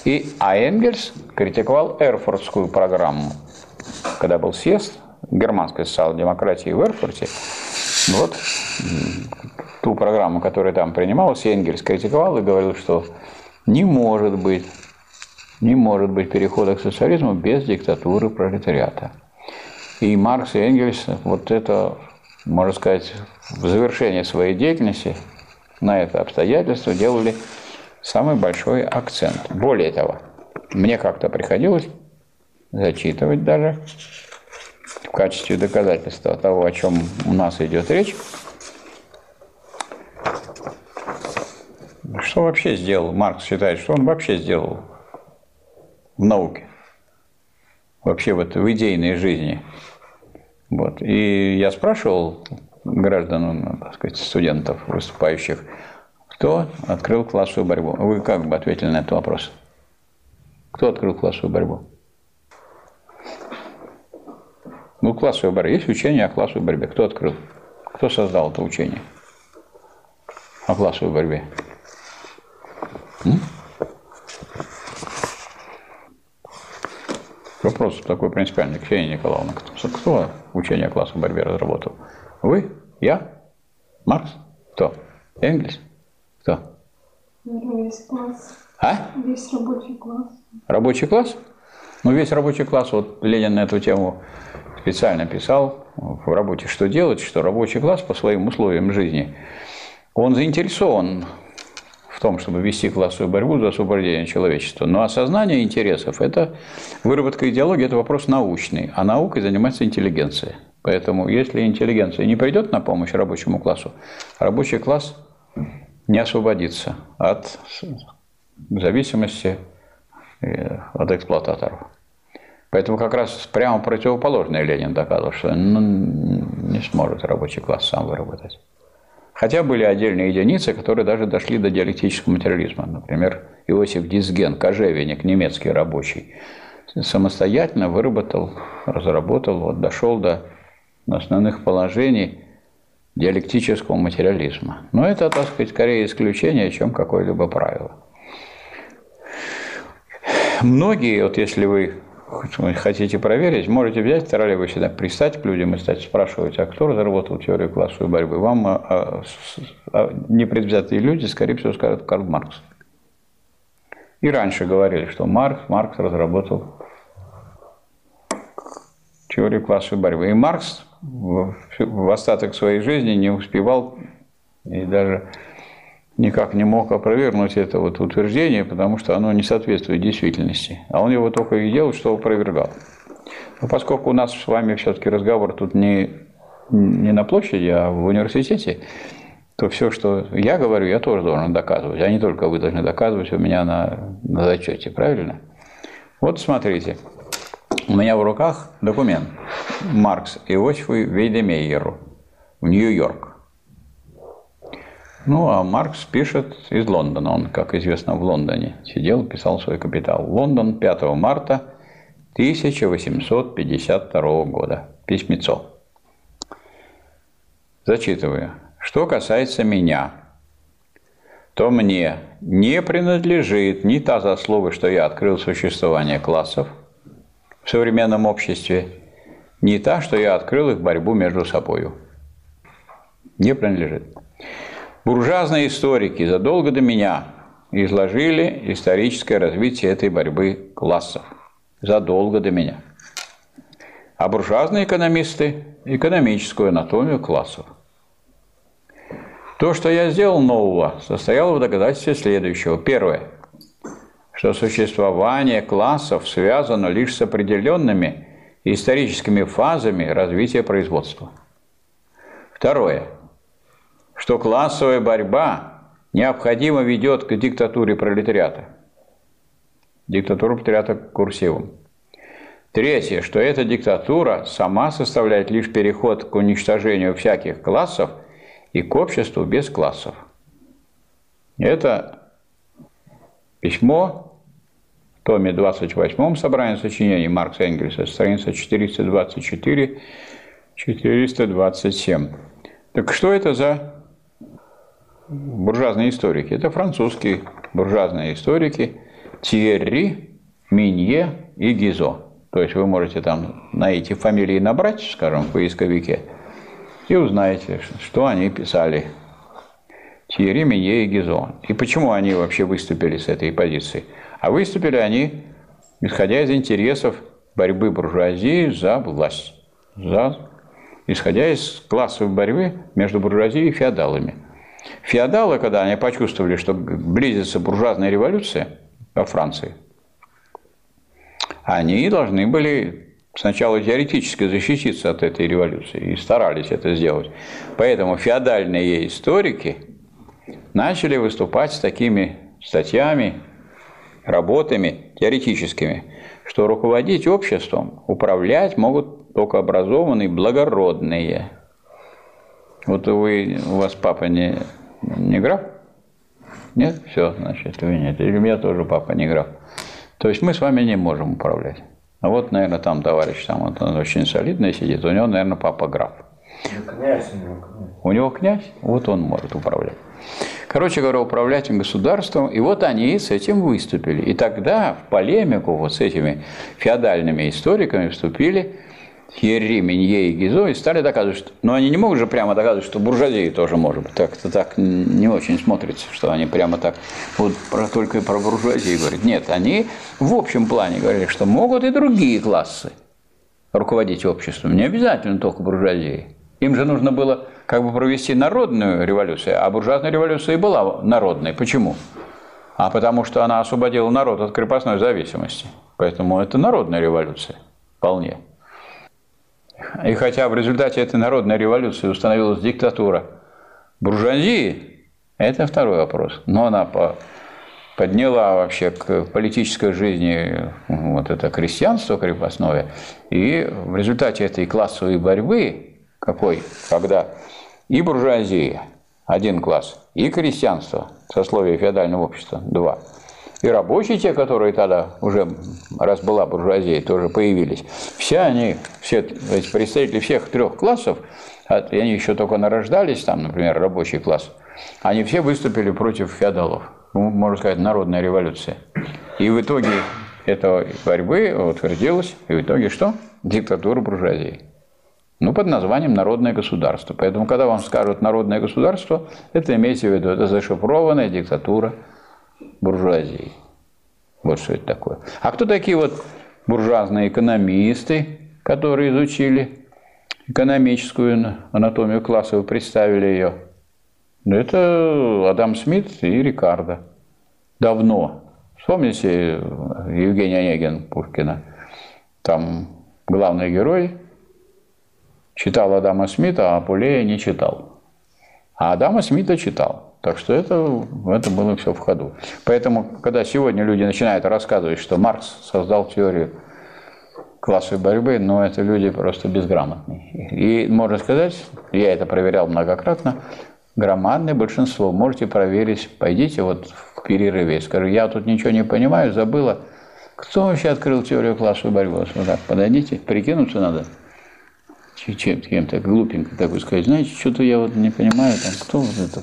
И а Энгельс критиковал Эрфуртскую программу, когда был съезд германской социал-демократии в Эрфурте, вот ту программу, которая там принималась, Энгельс критиковал и говорил, что не может быть, не может быть перехода к социализму без диктатуры пролетариата. И Маркс и Энгельс вот это, можно сказать, в завершении своей деятельности на это обстоятельство делали самый большой акцент. Более того, мне как-то приходилось зачитывать даже в качестве доказательства того, о чем у нас идет речь. Что вообще сделал? Маркс считает, что он вообще сделал в науке, вообще вот в идейной жизни. Вот. И я спрашивал граждан, так сказать, студентов, выступающих, кто открыл классовую борьбу. Вы как бы ответили на этот вопрос? Кто открыл классовую борьбу? Ну, классовая борьба. Есть учение о классовой борьбе. Кто открыл? Кто создал это учение о классовой борьбе? М? Вопрос такой принципиальный. Ксения Николаевна, кто, кто учение о классовой борьбе разработал? Вы? Я? Маркс? Кто? Энгельс? Кто? Весь класс. А? Весь рабочий класс. Рабочий класс? Ну, весь рабочий класс, вот Ленин на эту тему специально писал в работе «Что делать?», что рабочий класс по своим условиям жизни, он заинтересован в том, чтобы вести классовую борьбу за освобождение человечества. Но осознание интересов – это выработка идеологии, это вопрос научный, а наукой занимается интеллигенция. Поэтому если интеллигенция не придет на помощь рабочему классу, рабочий класс не освободится от зависимости э, от эксплуататоров. Поэтому как раз прямо противоположное Ленин доказывал, что ну, не сможет рабочий класс сам выработать. Хотя были отдельные единицы, которые даже дошли до диалектического материализма. Например, Иосиф Дисген, кожевенник, немецкий рабочий, самостоятельно выработал, разработал, вот, дошел до основных положений диалектического материализма. Но это, так сказать, скорее исключение, чем какое-либо правило. Многие, вот если вы хотите проверить, можете взять троллейбусе, пристать к людям и стать спрашивать, а кто разработал теорию классовой борьбы. Вам а, а, а, непредвзятые люди, скорее всего, скажут Карл Маркс. И раньше говорили, что Маркс, Маркс разработал теорию классовой борьбы. И Маркс в, остаток своей жизни не успевал и даже никак не мог опровергнуть это вот утверждение, потому что оно не соответствует действительности. А он его только и делал, что опровергал. Но поскольку у нас с вами все-таки разговор тут не, не на площади, а в университете, то все, что я говорю, я тоже должен доказывать, а не только вы должны доказывать у меня на, на зачете, правильно? Вот смотрите, у меня в руках документ Маркс Иосифу Вейдемейеру в Нью-Йорк. Ну, а Маркс пишет из Лондона. Он, как известно, в Лондоне сидел, писал свой капитал. Лондон, 5 марта 1852 года. Письмецо. Зачитываю. Что касается меня, то мне не принадлежит ни та заслуга, что я открыл существование классов в современном обществе, ни та, что я открыл их борьбу между собою. Не принадлежит. Буржуазные историки задолго до меня изложили историческое развитие этой борьбы классов. Задолго до меня. А буржуазные экономисты – экономическую анатомию классов. То, что я сделал нового, состояло в доказательстве следующего. Первое, что существование классов связано лишь с определенными историческими фазами развития производства. Второе, что классовая борьба необходимо ведет к диктатуре пролетариата. Диктатура пролетариата курсивом. Третье, что эта диктатура сама составляет лишь переход к уничтожению всяких классов – и к обществу без классов. Это письмо томе 28 собрания сочинений Маркса Энгельса, страница 424-427. Так что это за буржуазные историки? Это французские буржуазные историки Тьерри, Минье и Гизо. То есть вы можете там на эти фамилии набрать, скажем, в поисковике – и узнаете, что они писали. Тьерри, Минье и Гизо. И почему они вообще выступили с этой позиции? А выступили они, исходя из интересов борьбы буржуазии за власть, за, исходя из классовой борьбы между буржуазией и феодалами. Феодалы, когда они почувствовали, что близится буржуазная революция во Франции, они должны были сначала теоретически защититься от этой революции и старались это сделать. Поэтому феодальные историки начали выступать с такими статьями, работами теоретическими, что руководить обществом, управлять могут только образованные, благородные. Вот вы, у вас папа не, не граф? Нет? Все, значит, вы нет. Или у меня тоже папа не граф. То есть мы с вами не можем управлять. А вот, наверное, там товарищ, там вот он очень солидный сидит, у него, наверное, папа граф. Князь у него князь. У него князь, вот он может управлять. Короче говоря, управлять государством, и вот они с этим выступили. И тогда в полемику вот с этими феодальными историками вступили Херри, Минье и Гизо и стали доказывать, что... Но они не могут же прямо доказывать, что буржуазия тоже может быть. Так-то так не очень смотрится, что они прямо так вот про, только про буржуазию говорят. Нет, они в общем плане говорили, что могут и другие классы руководить обществом. Не обязательно только буржуазией. Им же нужно было как бы провести народную революцию, а буржуазная революция и была народной. Почему? А потому что она освободила народ от крепостной зависимости. Поэтому это народная революция. Вполне. И хотя в результате этой народной революции установилась диктатура буржуазии, это второй вопрос. Но она по, подняла вообще к политической жизни вот это крестьянство крепостное. И в результате этой классовой борьбы, какой, когда? И буржуазия, один класс, и крестьянство, сословие феодального общества, два – и рабочие, те, которые тогда уже, раз была буржуазия, тоже появились, все они, все эти представители всех трех классов, они еще только нарождались, там, например, рабочий класс, они все выступили против феодалов. Ну, можно сказать, народная революция. И в итоге этой борьбы утвердилась, и в итоге что? Диктатура буржуазии. Ну, под названием народное государство. Поэтому, когда вам скажут народное государство, это имейте в виду, это зашифрованная диктатура буржуазии. Вот что это такое. А кто такие вот буржуазные экономисты, которые изучили экономическую анатомию класса, вы представили ее? Ну, это Адам Смит и Рикардо. Давно. Вспомните Евгений Онегин Пушкина. Там главный герой читал Адама Смита, а Апулея не читал. А Адама Смита читал. Так что это, это было все в ходу. Поэтому, когда сегодня люди начинают рассказывать, что Маркс создал теорию классовой борьбы, но ну, это люди просто безграмотные. И можно сказать, я это проверял многократно, громадное большинство, можете проверить, пойдите вот в перерыве, скажу, я тут ничего не понимаю, забыла, кто вообще открыл теорию классовой борьбы? Вот так, подойдите, прикинуться надо. Кем-то глупенько такой сказать, знаете, что-то я вот не понимаю, там, кто вот это.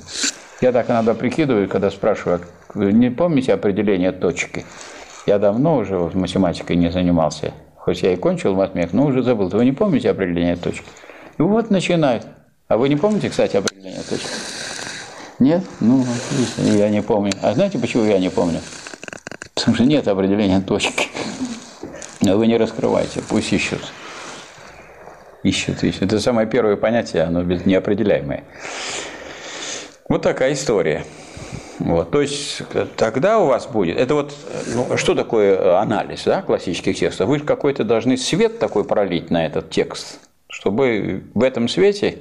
Я так иногда прикидываю, когда спрашиваю, «А не помните определение точки? Я давно уже вот математикой не занимался. Хоть я и кончил матмех, но уже забыл. Вы не помните определение точки? И вот начинают. А вы не помните, кстати, определение точки? Нет? Ну, я не помню. А знаете, почему я не помню? Потому что нет определения точки. Но вы не раскрывайте, пусть ищут. Ищут, ищут. Это самое первое понятие, оно неопределяемое. Вот такая история. Вот, то есть тогда у вас будет, это вот, ну, что такое анализ да, классических текстов? Вы какой-то должны свет такой пролить на этот текст, чтобы в этом свете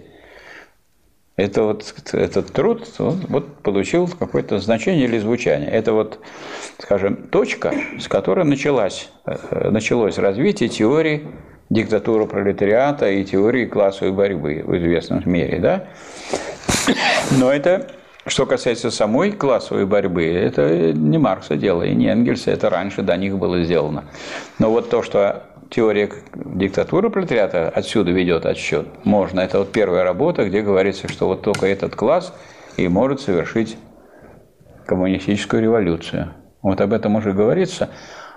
это вот, этот труд вот, вот получил какое-то значение или звучание. Это вот, скажем, точка, с которой началась, э, началось развитие теории диктатуры пролетариата и теории классовой борьбы в известном мере. Да? Но это, что касается самой классовой борьбы, это не Маркса дело и не Энгельса, это раньше до них было сделано. Но вот то, что теория диктатуры пролетариата отсюда ведет отсчет. Можно. Это вот первая работа, где говорится, что вот только этот класс и может совершить коммунистическую революцию. Вот об этом уже говорится.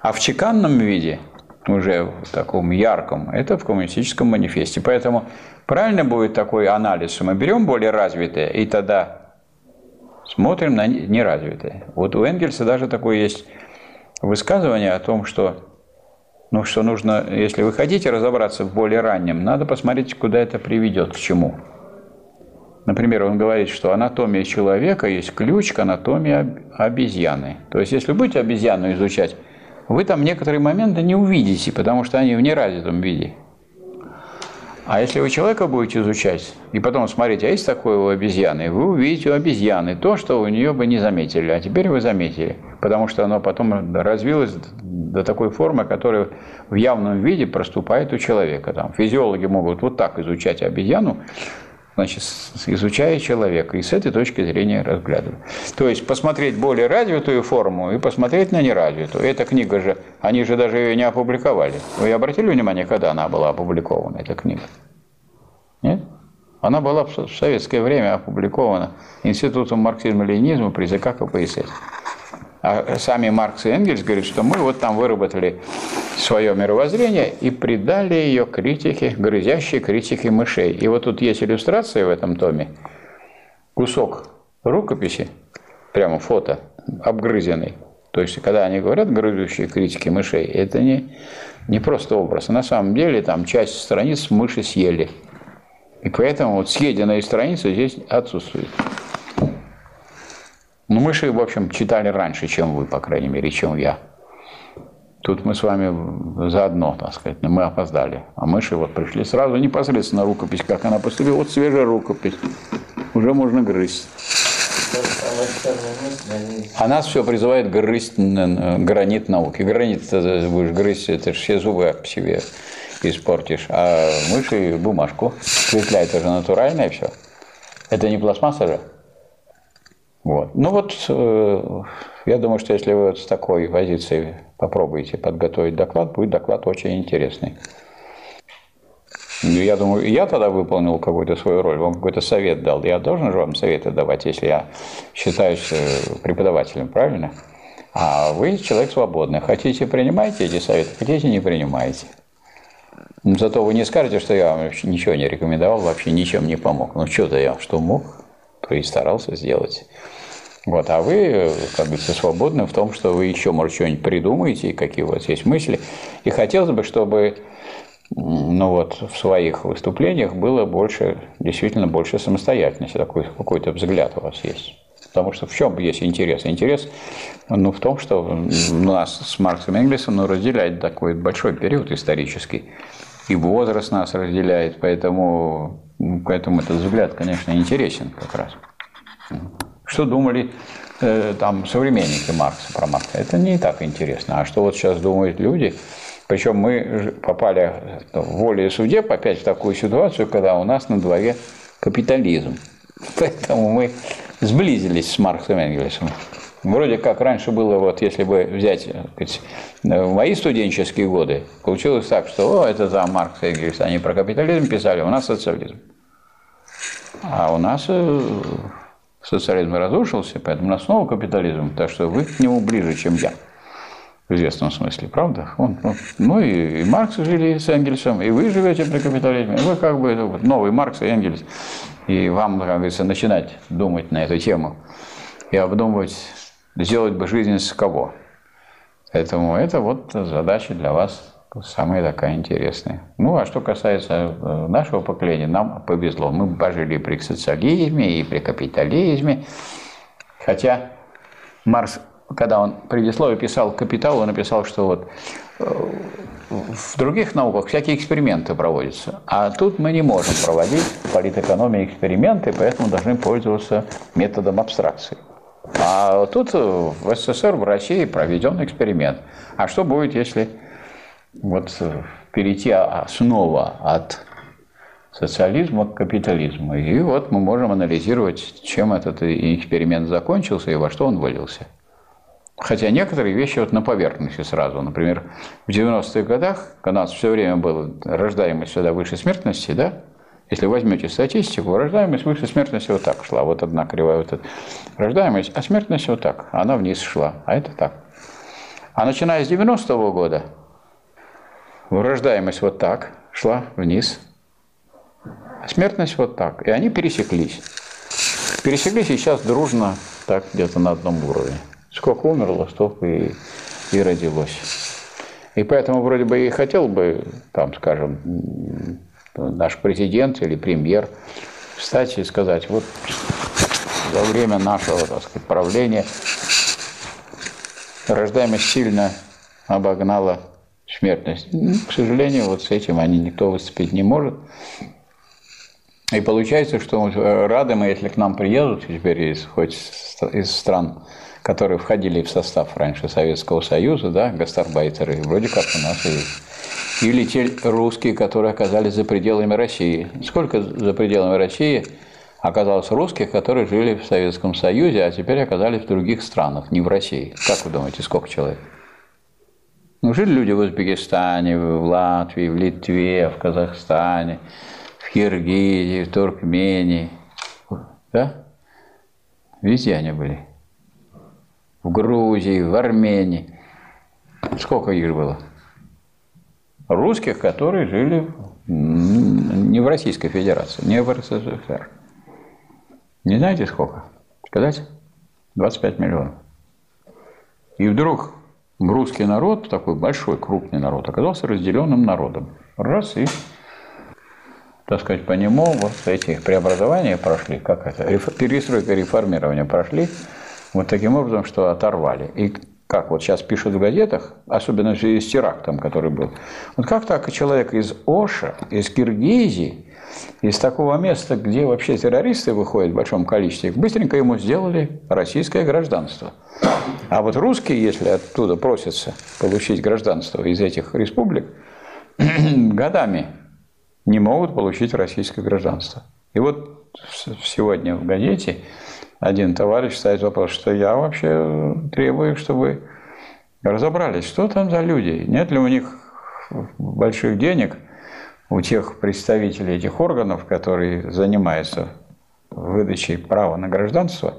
А в чеканном виде, уже в таком ярком, это в коммунистическом манифесте. Поэтому правильно будет такой анализ. Мы берем более развитое и тогда смотрим на неразвитое. Вот у Энгельса даже такое есть высказывание о том, что ну, что нужно, если вы хотите разобраться в более раннем, надо посмотреть, куда это приведет, к чему. Например, он говорит, что анатомия человека есть ключ к анатомии обезьяны. То есть, если будете обезьяну изучать, вы там некоторые моменты не увидите, потому что они в неразвитом виде. А если вы человека будете изучать, и потом смотреть, а есть такое у обезьяны, вы увидите у обезьяны то, что у нее бы не заметили, а теперь вы заметили, потому что оно потом развилось до такой формы, которая в явном виде проступает у человека. Там физиологи могут вот так изучать обезьяну, значит, изучая человека, и с этой точки зрения разглядывать. То есть посмотреть более развитую форму и посмотреть на неразвитую. Эта книга же, они же даже ее не опубликовали. Вы обратили внимание, когда она была опубликована, эта книга? Нет? Она была в советское время опубликована Институтом марксизма-ленинизма при ЗК КПСС. А сами Маркс и Энгельс говорят, что мы вот там выработали свое мировоззрение и придали ее критике, грызящей критике мышей. И вот тут есть иллюстрация в этом томе, кусок рукописи, прямо фото, обгрызенный. То есть, когда они говорят грызущие критики мышей, это не, не просто образ. На самом деле там часть страниц мыши съели. И поэтому вот съеденные страницы здесь отсутствуют. Ну, мыши, в общем, читали раньше, чем вы, по крайней мере, чем я. Тут мы с вами заодно, так сказать, мы опоздали. А мыши вот пришли сразу непосредственно рукопись, как она поступила. Вот свежая рукопись. Уже можно грызть. А нас все призывает грызть гранит науки. Гранит будешь грызть, это все зубы об себе испортишь. А мыши бумажку. Петля это же натуральное все. Это не пластмасса же. Вот. Ну вот, э, я думаю, что если вы с такой позиции попробуете подготовить доклад, будет доклад очень интересный. Ну, я думаю, я тогда выполнил какую-то свою роль, вам какой-то совет дал. Я должен же вам советы давать, если я считаюсь э, преподавателем, правильно? А вы человек свободный. Хотите, принимайте эти советы, хотите, не принимайте. Зато вы не скажете, что я вам ничего не рекомендовал, вообще ничем не помог. Ну, что-то я что мог, то и старался сделать. Вот, а вы, как бы, свободны в том, что вы еще, может, что-нибудь придумаете, какие у вас есть мысли. И хотелось бы, чтобы ну вот, в своих выступлениях было больше, действительно больше самостоятельности, такой какой-то взгляд у вас есть. Потому что в чем есть интерес? Интерес ну, в том, что у нас с Марксом и Энгельсом ну, разделяет такой большой период исторический. И возраст нас разделяет, поэтому Поэтому этот взгляд, конечно, интересен как раз. Что думали э, там современники Маркса про Маркса? Это не так интересно. А что вот сейчас думают люди? Причем мы попали волей судеб опять в такую ситуацию, когда у нас на дворе капитализм. (laughs) Поэтому мы сблизились с Марксом и Энгельсом. Вроде как раньше было, вот если бы взять сказать, в мои студенческие годы, получилось так, что о, это там Маркс и Энгельс, они про капитализм писали, у нас социализм. А у нас э, социализм разрушился, поэтому у нас снова капитализм, так что вы к нему ближе, чем я. В известном смысле, правда? Он, он, ну и, и Маркс жили с Энгельсом, и вы живете при капитализме. Вы как бы новый Маркс и Энгельс. И вам, как говорится, начинать думать на эту тему и обдумывать сделать бы жизнь с кого. Поэтому это вот задача для вас самая такая интересная. Ну, а что касается э, нашего поколения, нам повезло. Мы пожили при социализме и при капитализме. Хотя Марс, когда он предисловие писал «Капитал», он написал, что вот э, в других науках всякие эксперименты проводятся, а тут мы не можем проводить политэкономии эксперименты, поэтому должны пользоваться методом абстракции. А тут в СССР, в России проведен эксперимент. А что будет, если вот перейти снова от социализма к капитализму? И вот мы можем анализировать, чем этот эксперимент закончился и во что он вылился. Хотя некоторые вещи вот на поверхности сразу. Например, в 90-х годах, когда у нас все время была рождаемость сюда выше смертности, да, если возьмете статистику, рождаемость выше смертности вот так шла. Вот одна кривая вот эта рождаемость, а смертность вот так. Она вниз шла, а это так. А начиная с 90-го года рождаемость вот так шла вниз, а смертность вот так. И они пересеклись. Пересеклись и сейчас дружно так где-то на одном уровне. Сколько умерло, столько и, и родилось. И поэтому вроде бы и хотел бы, там, скажем, наш президент или премьер встать и сказать, вот за время нашего так сказать, правления рождаемость сильно обогнала смертность. Ну, к сожалению, вот с этим они никто выступить не может. И получается, что рады мы, если к нам приедут теперь из, хоть из стран, которые входили в состав раньше Советского Союза, да, гастарбайтеры, вроде как у нас и или те русские, которые оказались за пределами России. Сколько за пределами России оказалось русских, которые жили в Советском Союзе, а теперь оказались в других странах, не в России? Как вы думаете, сколько человек? Ну, жили люди в Узбекистане, в Латвии, в Литве, в Казахстане, в Киргизии, в Туркмении. Да? Везде они были. В Грузии, в Армении. Сколько их было? русских, которые жили не в Российской Федерации, не в РСФСР. Не знаете сколько? Сказать? 25 миллионов. И вдруг русский народ, такой большой, крупный народ, оказался разделенным народом. Раз и, так сказать, по нему вот эти преобразования прошли, как это, перестройка, реформирование прошли, вот таким образом, что оторвали. И как вот сейчас пишут в газетах, особенно в связи с терактом, который был. Вот как так человек из Оша, из Киргизии, из такого места, где вообще террористы выходят в большом количестве, быстренько ему сделали российское гражданство. А вот русские, если оттуда просятся получить гражданство из этих республик, (clears throat) годами не могут получить российское гражданство. И вот сегодня в газете один товарищ ставит вопрос, что я вообще требую, чтобы разобрались, что там за люди, нет ли у них больших денег у тех представителей этих органов, которые занимаются выдачей права на гражданство,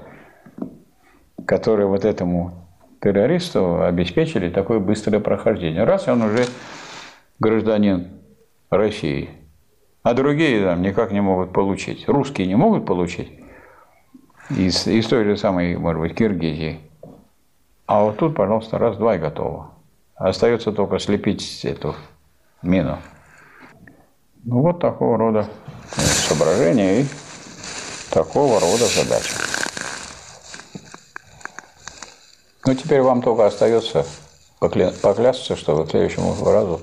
которые вот этому террористу обеспечили такое быстрое прохождение. Раз он уже гражданин России, а другие там никак не могут получить. Русские не могут получить из, из той же самой, может быть, Киргизии. А вот тут, пожалуйста, раз-два и готово. Остается только слепить эту мину. Ну, вот такого рода соображения и такого рода задача. Ну, теперь вам только остается покля... поклясться, что вы к следующему разу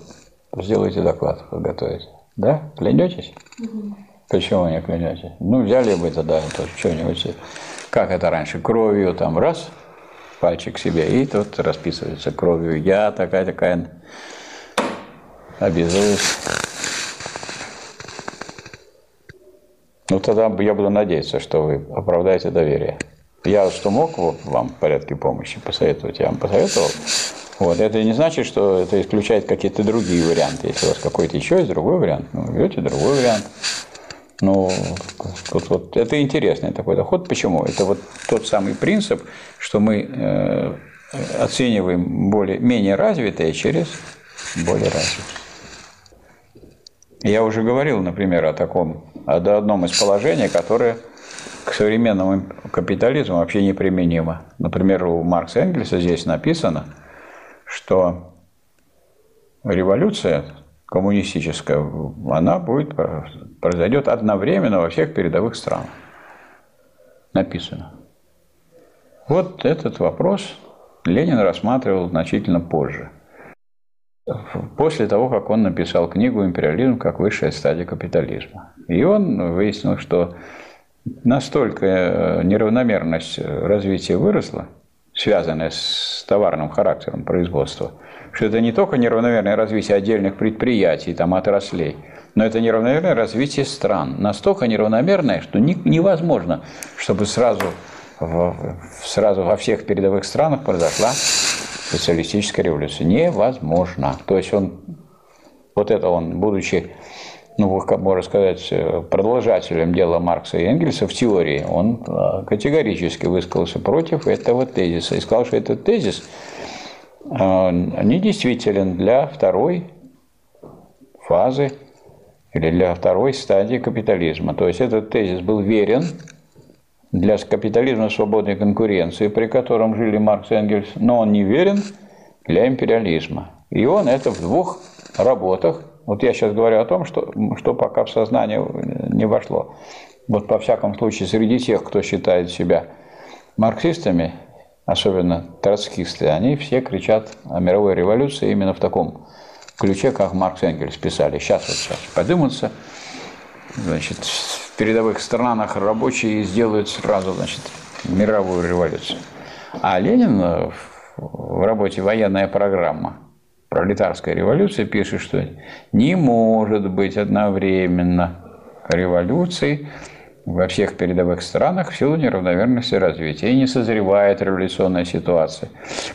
сделаете доклад, подготовите. Да? Клянетесь? Угу. Почему не клянете? Ну, взяли бы тогда что-нибудь, как это раньше, кровью там раз, пальчик себе, и тут расписывается кровью. Я такая-такая обязуюсь. Ну, тогда я буду надеяться, что вы оправдаете доверие. Я что мог вам в порядке помощи посоветовать, я вам посоветовал. Вот. Это не значит, что это исключает какие-то другие варианты. Если у вас какой-то еще есть другой вариант, ну, берете другой вариант. Ну, вот, вот, это интересный такой доход. Почему? Это вот тот самый принцип, что мы э, оцениваем более, менее развитое через более развитое. Я уже говорил, например, о таком, о одном из положений, которое к современному капитализму вообще неприменимо. Например, у Маркса Энгельса здесь написано, что революция коммунистическая, она будет, произойдет одновременно во всех передовых странах. Написано. Вот этот вопрос Ленин рассматривал значительно позже. После того, как он написал книгу «Империализм как высшая стадия капитализма». И он выяснил, что настолько э, неравномерность развития выросла, связанная с товарным характером производства, что это не только неравномерное развитие отдельных предприятий, там, отраслей, но это неравномерное развитие стран. Настолько неравномерное, что невозможно, чтобы сразу, сразу во всех передовых странах произошла социалистическая революция. Невозможно. То есть он, вот это он, будучи ну, как можно сказать, продолжателем дела Маркса и Энгельса в теории, он а, категорически высказался против этого тезиса и сказал, что этот тезис а, недействителен для второй фазы или для второй стадии капитализма. То есть этот тезис был верен для капитализма свободной конкуренции, при котором жили Маркс и Энгельс, но он не верен для империализма. И он это в двух работах вот я сейчас говорю о том, что, что пока в сознание не вошло. Вот по всяком случае, среди тех, кто считает себя марксистами, особенно троцкисты, они все кричат о мировой революции именно в таком ключе, как Маркс и Энгельс писали. Сейчас вот сейчас подымутся, значит, в передовых странах рабочие сделают сразу, значит, мировую революцию. А Ленин в работе «Военная программа» пролетарская революция пишет, что не может быть одновременно революции во всех передовых странах в силу неравномерности развития и не созревает революционная ситуация.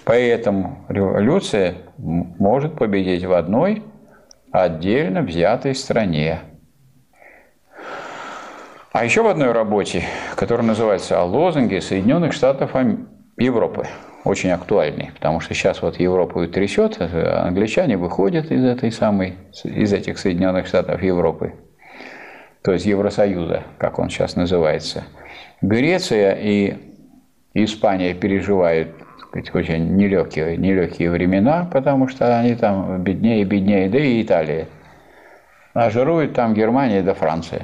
Поэтому революция может победить в одной отдельно взятой стране. А еще в одной работе, которая называется «О лозунге Соединенных Штатов Европы», очень актуальный, потому что сейчас вот Европу трясет, англичане выходят из этой самой, из этих Соединенных Штатов Европы, то есть Евросоюза, как он сейчас называется. Греция и Испания переживают сказать, очень нелегкие, нелегкие времена, потому что они там беднее и беднее, да и Италия. А жирует там Германия да Франция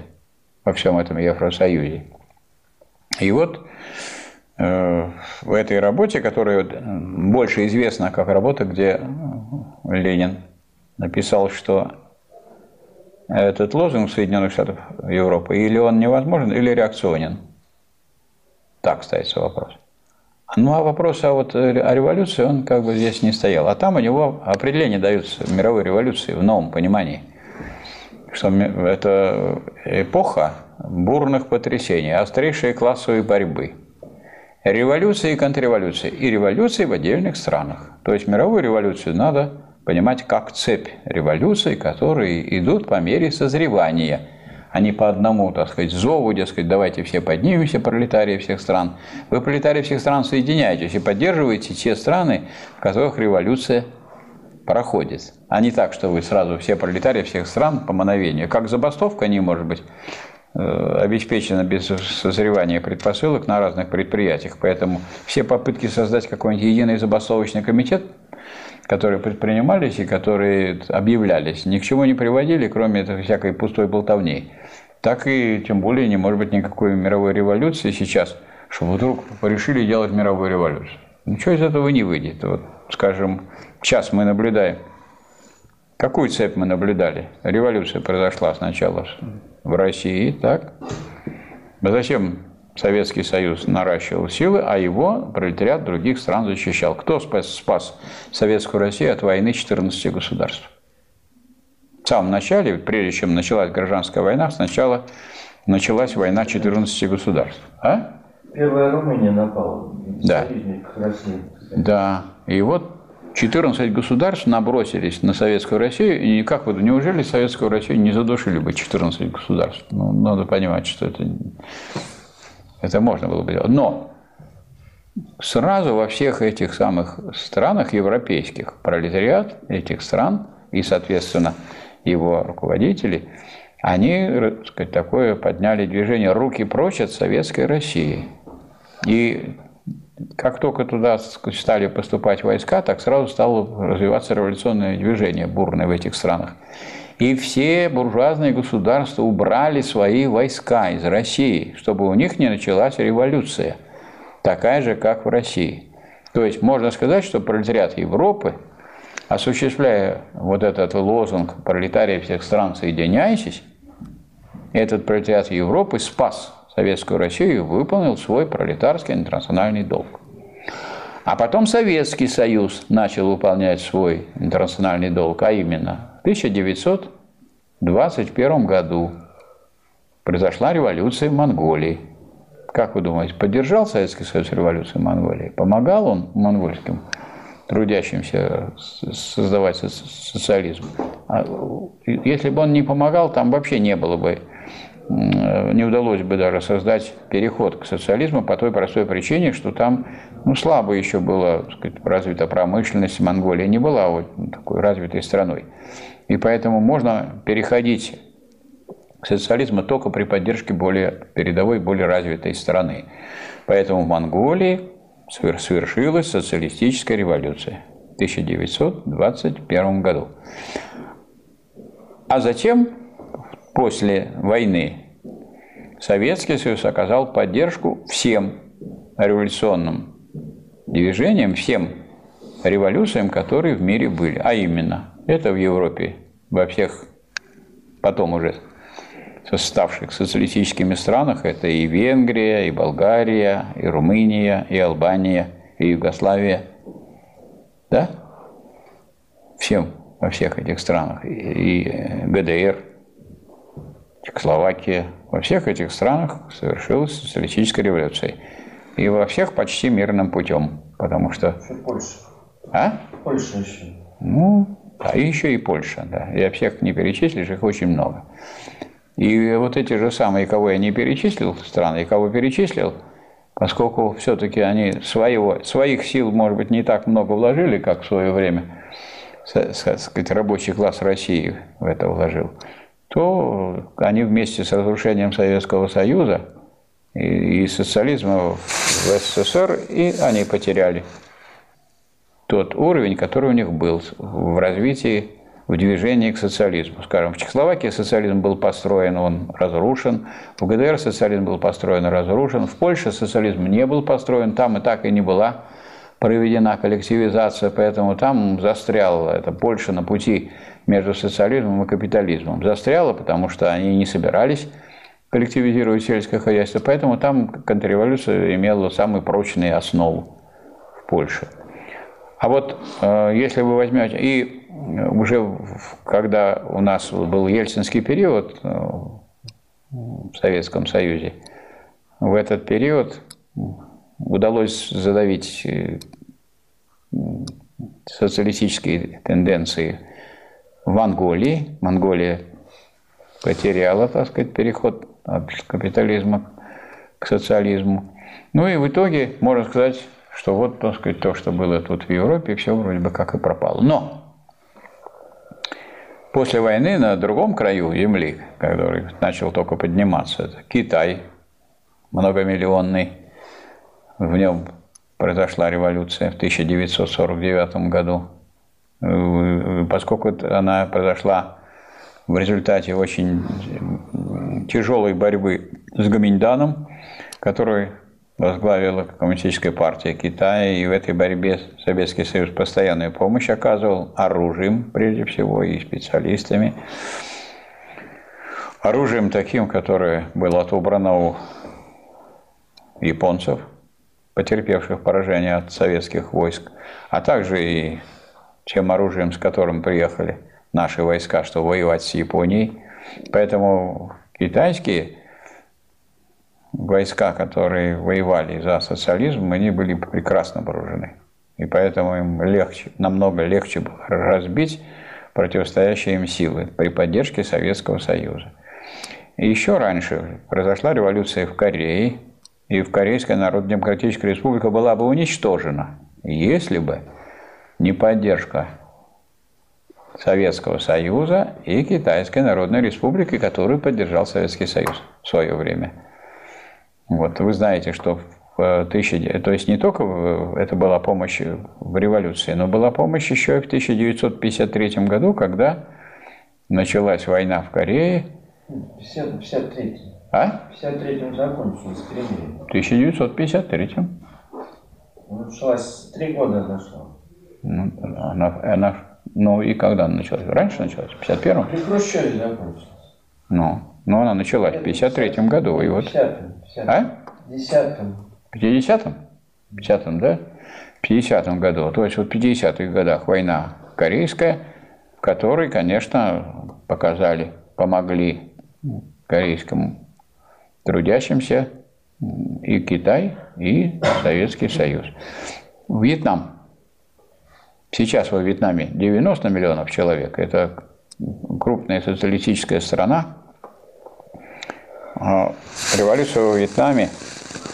во всем этом Евросоюзе. И вот Э, в этой работе, которая больше известна как работа, где Ленин написал, что этот лозунг Соединенных Штатов Европы или он невозможен, или реакционен. Так ставится вопрос. Ну а вопрос а вот о революции, он как бы здесь не стоял. А там у него определение даются мировой революции в новом понимании, что это эпоха бурных потрясений, острейшей классовой борьбы – революции и контрреволюции, и революции в отдельных странах. То есть мировую революцию надо понимать как цепь революций, которые идут по мере созревания, а не по одному, так сказать, зову, дескать, давайте все поднимемся, пролетарии всех стран. Вы, пролетарии всех стран, соединяетесь и поддерживаете те страны, в которых революция проходит. А не так, что вы сразу все пролетарии всех стран по мановению. Как забастовка не может быть Э, обеспечено без созревания предпосылок на разных предприятиях. Поэтому все попытки создать какой-нибудь единый забастовочный комитет, которые предпринимались и которые объявлялись, ни к чему не приводили, кроме этой всякой пустой болтовни. Так и тем более не может быть никакой мировой революции сейчас, что вдруг решили делать мировую революцию. Ничего из этого не выйдет. Вот, скажем, сейчас мы наблюдаем Какую цепь мы наблюдали? Революция произошла сначала в России, так? А зачем Советский Союз наращивал силы, а его пролетариат других стран защищал? Кто спас, спас Советскую Россию от войны 14 государств? В самом начале, прежде чем началась гражданская война, сначала началась война 14 государств. А? Первая Румыния напала. Да. Союзник России. Да. И вот 14 государств набросились на Советскую Россию, и как вы, неужели Советскую Россию не задушили бы 14 государств? Ну, надо понимать, что это, это можно было бы делать. Но сразу во всех этих самых странах европейских пролетариат этих стран и, соответственно, его руководители, они так сказать, такое подняли движение «руки прочь от советской России». И как только туда стали поступать войска, так сразу стало развиваться революционное движение бурное в этих странах. И все буржуазные государства убрали свои войска из России, чтобы у них не началась революция, такая же, как в России. То есть можно сказать, что пролетариат Европы, осуществляя вот этот лозунг «пролетарии всех стран, соединяйтесь», этот пролетариат Европы спас Советскую Россию выполнил свой пролетарский интернациональный долг. А потом Советский Союз начал выполнять свой интернациональный долг, а именно в 1921 году произошла революция в Монголии. Как вы думаете, поддержал Советский Союз революцию в Монголии? Помогал он монгольским трудящимся создавать социализм? А если бы он не помогал, там вообще не было бы не удалось бы даже создать переход к социализму по той простой причине, что там ну, слабо еще была сказать, развита промышленность, Монголия не была вот такой развитой страной. И поэтому можно переходить к социализму только при поддержке более передовой, более развитой страны. Поэтому в Монголии совершилась социалистическая революция в 1921 году. А затем после войны Советский Союз оказал поддержку всем революционным движениям, всем революциям, которые в мире были. А именно, это в Европе, во всех потом уже ставших социалистическими странах, это и Венгрия, и Болгария, и Румыния, и Албания, и Югославия. Да? Всем во всех этих странах. И ГДР – Чехословакия, во всех этих странах совершилась социалистическая революция. И во всех почти мирным путем, потому что... Еще Польша. А? Польша еще. Ну, да, и еще и Польша, да. Я всех не перечислишь, их очень много. И вот эти же самые, кого я не перечислил, страны, и кого перечислил, поскольку все-таки они своего, своих сил, может быть, не так много вложили, как в свое время сказать, рабочий класс России в это вложил, то они вместе с разрушением Советского Союза и, социализма в СССР, и они потеряли тот уровень, который у них был в развитии, в движении к социализму. Скажем, в Чехословакии социализм был построен, он разрушен, в ГДР социализм был построен и разрушен, в Польше социализм не был построен, там и так и не была проведена коллективизация, поэтому там застряла эта Польша на пути между социализмом и капитализмом. Застряла, потому что они не собирались коллективизировать сельское хозяйство, поэтому там контрреволюция имела самую прочную основу в Польше. А вот э, если вы возьмете, и уже когда у нас был ельцинский период э, в Советском Союзе, в этот период удалось задавить э, социалистические тенденции в Монголии. Монголия потеряла, так сказать, переход от капитализма к социализму. Ну и в итоге можно сказать, что вот, так сказать, то, что было тут в Европе, все вроде бы как и пропало. Но после войны на другом краю земли, который начал только подниматься, это Китай, многомиллионный, в нем произошла революция в 1949 году. Э, поскольку она произошла в результате очень тяжелой борьбы с Гаминьданом, который возглавила Коммунистическая партия Китая, и в этой борьбе Советский Союз постоянную помощь оказывал оружием, прежде всего, и специалистами. Оружием таким, которое было отобрано у японцев, потерпевших поражение от советских войск, а также и тем оружием, с которым приехали наши войска, чтобы воевать с Японией. Поэтому китайские войска, которые воевали за социализм, они были прекрасно вооружены. И поэтому им легче, намного легче было разбить противостоящие им силы при поддержке Советского Союза. И еще раньше произошла революция в Корее, и в Корейская Народно-Демократическая Республика была бы уничтожена, если бы не поддержка Советского Союза и Китайской Народной Республики, которую поддержал Советский Союз в свое время. Вот вы знаете, что в тысячи, то есть не только это была помощь в революции, но была помощь еще и в 1953 году, когда началась война в Корее. 50, 53 А? В 53-м закончилось перемирие. В 1953 Началась три года дошло. Ну, она, она, ну и когда она началась? Раньше началась? В 51-м? При Хрущеве закончилась. Ну, но она началась в 53 году. И вот, 50-м. а? 10-м. В 50-м? 50-м, да? В 50-м году. То есть вот в 50-х годах война корейская, в которой, конечно, показали, помогли корейскому трудящимся и Китай, и Советский Союз. Вьетнам. Сейчас во Вьетнаме 90 миллионов человек. Это крупная социалистическая страна. А Революция во Вьетнаме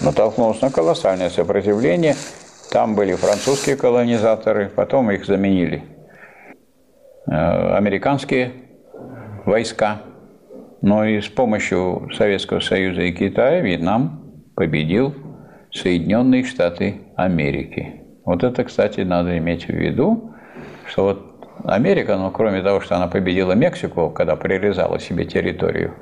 натолкнулась на колоссальное сопротивление. Там были французские колонизаторы, потом их заменили э, американские войска. Но и с помощью Советского Союза и Китая Вьетнам победил Соединенные Штаты Америки. Вот это, кстати, надо иметь в виду, что вот Америка, ну, кроме того, что она победила Мексику, когда прирезала себе территорию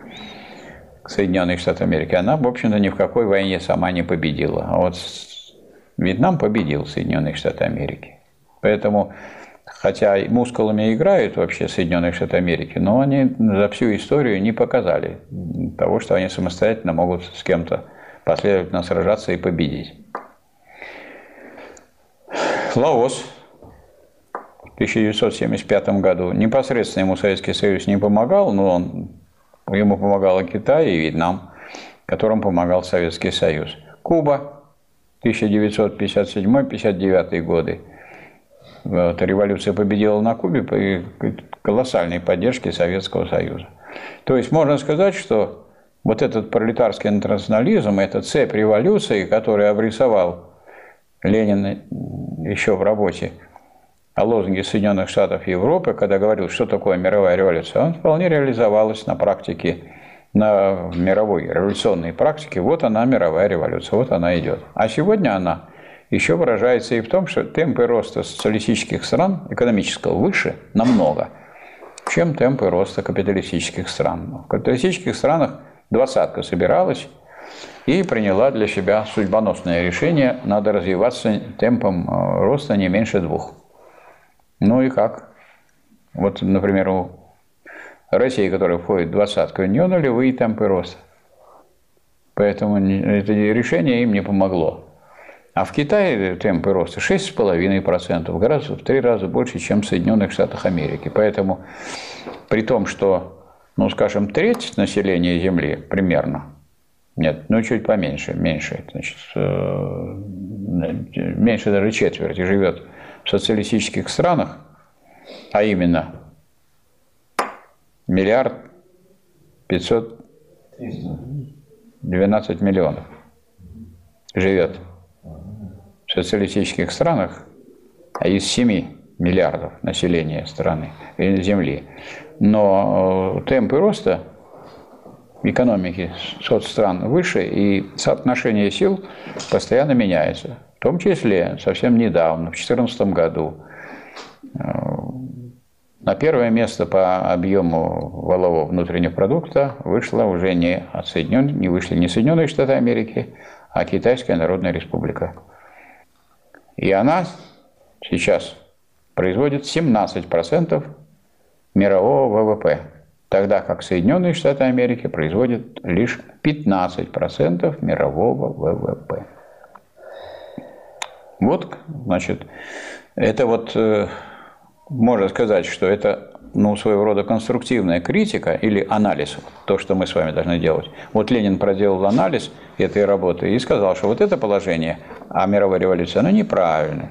Соединенных Штатов Америки, она, в общем-то, ни в какой войне сама не победила. А вот Вьетнам победил Соединенные Штаты Америки. Поэтому хотя мускулами играют вообще Соединенные Штаты Америки, но они за всю историю не показали того, что они самостоятельно могут с кем-то последовательно сражаться и победить. Лаос в 1975 году непосредственно ему Советский Союз не помогал, но он, ему помогал и Китай, и Вьетнам, которым помогал Советский Союз. Куба 1957-59 годы – вот, революция победила на Кубе при колоссальной поддержке Советского Союза. То есть можно сказать, что вот этот пролетарский интернационализм, эта цепь революции, которую обрисовал Ленин еще в работе о лозунге Соединенных Штатов Европы, когда говорил, что такое мировая революция, он вполне реализовалась на практике, на мировой революционной практике. Вот она, мировая революция, вот она идет. А сегодня она еще выражается и в том, что темпы роста социалистических стран экономического выше намного, чем темпы роста капиталистических стран. В капиталистических странах двадцатка собиралась и приняла для себя судьбоносное решение, надо развиваться темпом э, роста не меньше двух. Ну и как? Вот, например, у России, которая входит в двадцатку, у нулевые темпы роста. Поэтому это решение им не помогло. А в Китае темпы роста 6,5%, гораздо в три раза больше, чем в Соединенных Штатах Америки. Поэтому при том, что, ну, скажем, треть населения Земли примерно, нет, ну, чуть поменьше, меньше, значит, э, меньше даже четверти живет в социалистических странах, а именно миллиард пятьсот двенадцать миллионов живет в социалистических странах, а из 7 миллиардов населения страны, Земли. Но э, темпы роста экономики соцстран выше, и соотношение сил постоянно меняется. В том числе совсем недавно, в 2014 году, э, на первое место по объему валового внутреннего продукта вышло уже не от Соединенных, не вышли не Соединенные Штаты Америки, а Китайская Народная Республика. И она сейчас производит 17% мирового ВВП, тогда как Соединенные Штаты Америки производят лишь 15% мирового ВВП. Вот, значит, это вот, э, можно сказать, что это ну, своего рода конструктивная критика или анализ, то, что мы с вами должны делать. Вот Ленин проделал анализ этой работы и сказал, что вот это положение о мировой революции, оно неправильное.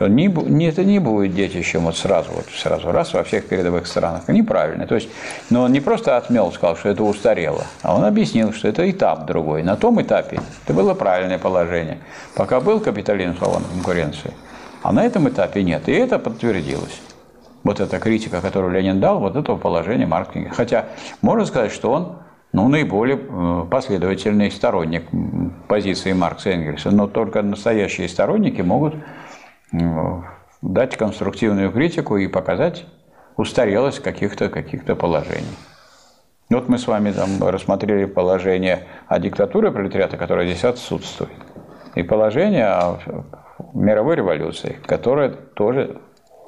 Что не, не, это не будет детищем вот сразу, вот сразу раз во всех передовых странах. Неправильно. То есть, но он не просто отмел, сказал, что это устарело, а он объяснил, что это этап другой. На том этапе это было правильное положение. Пока был капитализм свободной конкуренции, а на этом этапе нет. И это подтвердилось вот эта критика, которую Ленин дал, вот этого положения Маркс Хотя можно сказать, что он ну, наиболее э, последовательный сторонник позиции Маркса и Энгельса, но только настоящие сторонники могут дать конструктивную критику и показать устарелость каких-то каких положений. Вот мы с вами там рассмотрели положение о диктатуре пролетариата, которое здесь отсутствует, и положение о мировой революции, которое тоже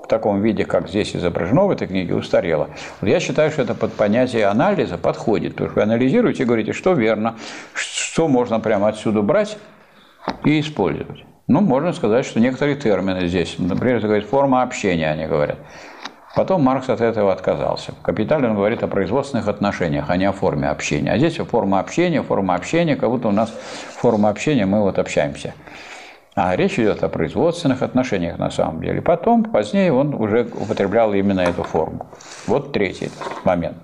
в таком виде, как здесь изображено в этой книге, устарело. Я считаю, что это под понятие анализа подходит. Потому что вы анализируете и говорите, что верно, что можно прямо отсюда брать и использовать. Ну, можно сказать, что некоторые термины здесь, например, это говорит форма общения, они говорят. Потом Маркс от этого отказался. В «Капитале» он говорит о производственных отношениях, а не о форме общения. А здесь форма общения, форма общения, как будто у нас форма общения, мы вот общаемся. А речь идет о производственных отношениях на самом деле. Потом, позднее, он уже употреблял именно эту форму. Вот третий момент.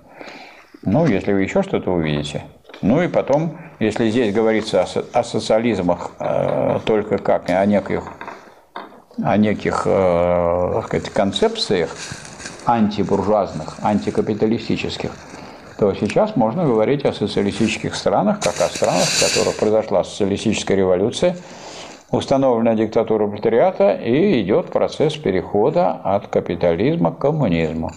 Ну, если вы еще что-то увидите. Ну и потом, если здесь говорится о, о социализмах э, только как о неких, о неких э, сказать, концепциях антибуржуазных, антикапиталистических, то сейчас можно говорить о социалистических странах, как о странах, в которых произошла социалистическая революция, установлена диктатура пролетариата и идет процесс перехода от капитализма к коммунизму.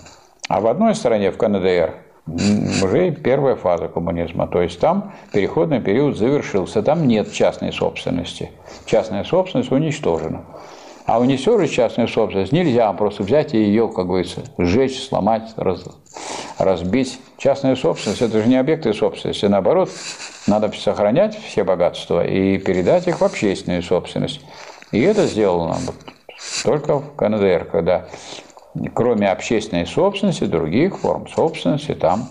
А в одной стране, в КНДР, уже первая фаза коммунизма. То есть там переходный период завершился, там нет частной собственности. Частная собственность уничтожена. А уничтожить частную собственность нельзя просто взять и ее, как говорится, сжечь, сломать, раз, разбить. Частная собственность – это же не объекты собственности, наоборот, надо сохранять все богатства и передать их в общественную собственность. И это сделано только в КНДР, когда кроме общественной собственности, других форм собственности там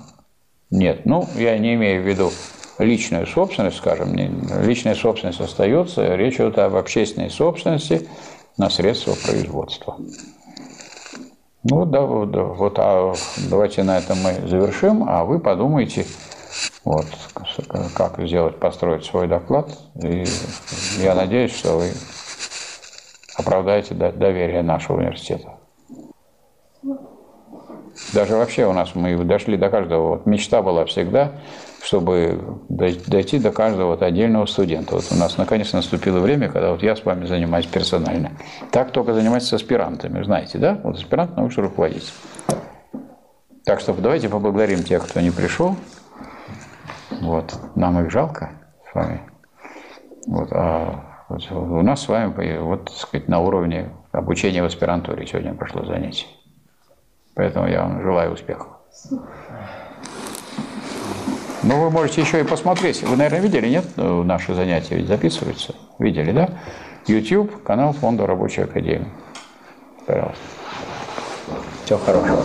нет. Ну, я не имею в виду личную собственность, скажем, личная собственность остается, речь идет об общественной собственности на средства производства. Ну да, да, вот а давайте на этом мы завершим, а вы подумайте, вот, как сделать, построить свой доклад. И я надеюсь, что вы оправдаете доверие нашего университета. Даже вообще у нас мы дошли до каждого. Вот мечта была всегда, чтобы дойти до каждого вот отдельного студента. Вот у нас наконец наступило время, когда вот я с вами занимаюсь персонально. Так только заниматься с аспирантами, знаете, да? Вот аспирант научный руководитель. Так что давайте поблагодарим тех, кто не пришел. Вот. Нам их жалко с вами. Вот. А вот у нас с вами вот, так сказать, на уровне обучения в аспирантуре сегодня прошло занятие. Поэтому я вам желаю успехов. Ну, вы можете еще и посмотреть. Вы, наверное, видели, нет? Наши занятия ведь записываются. Видели, да? YouTube, канал Фонда Рабочей Академии. Пожалуйста. Всего хорошего.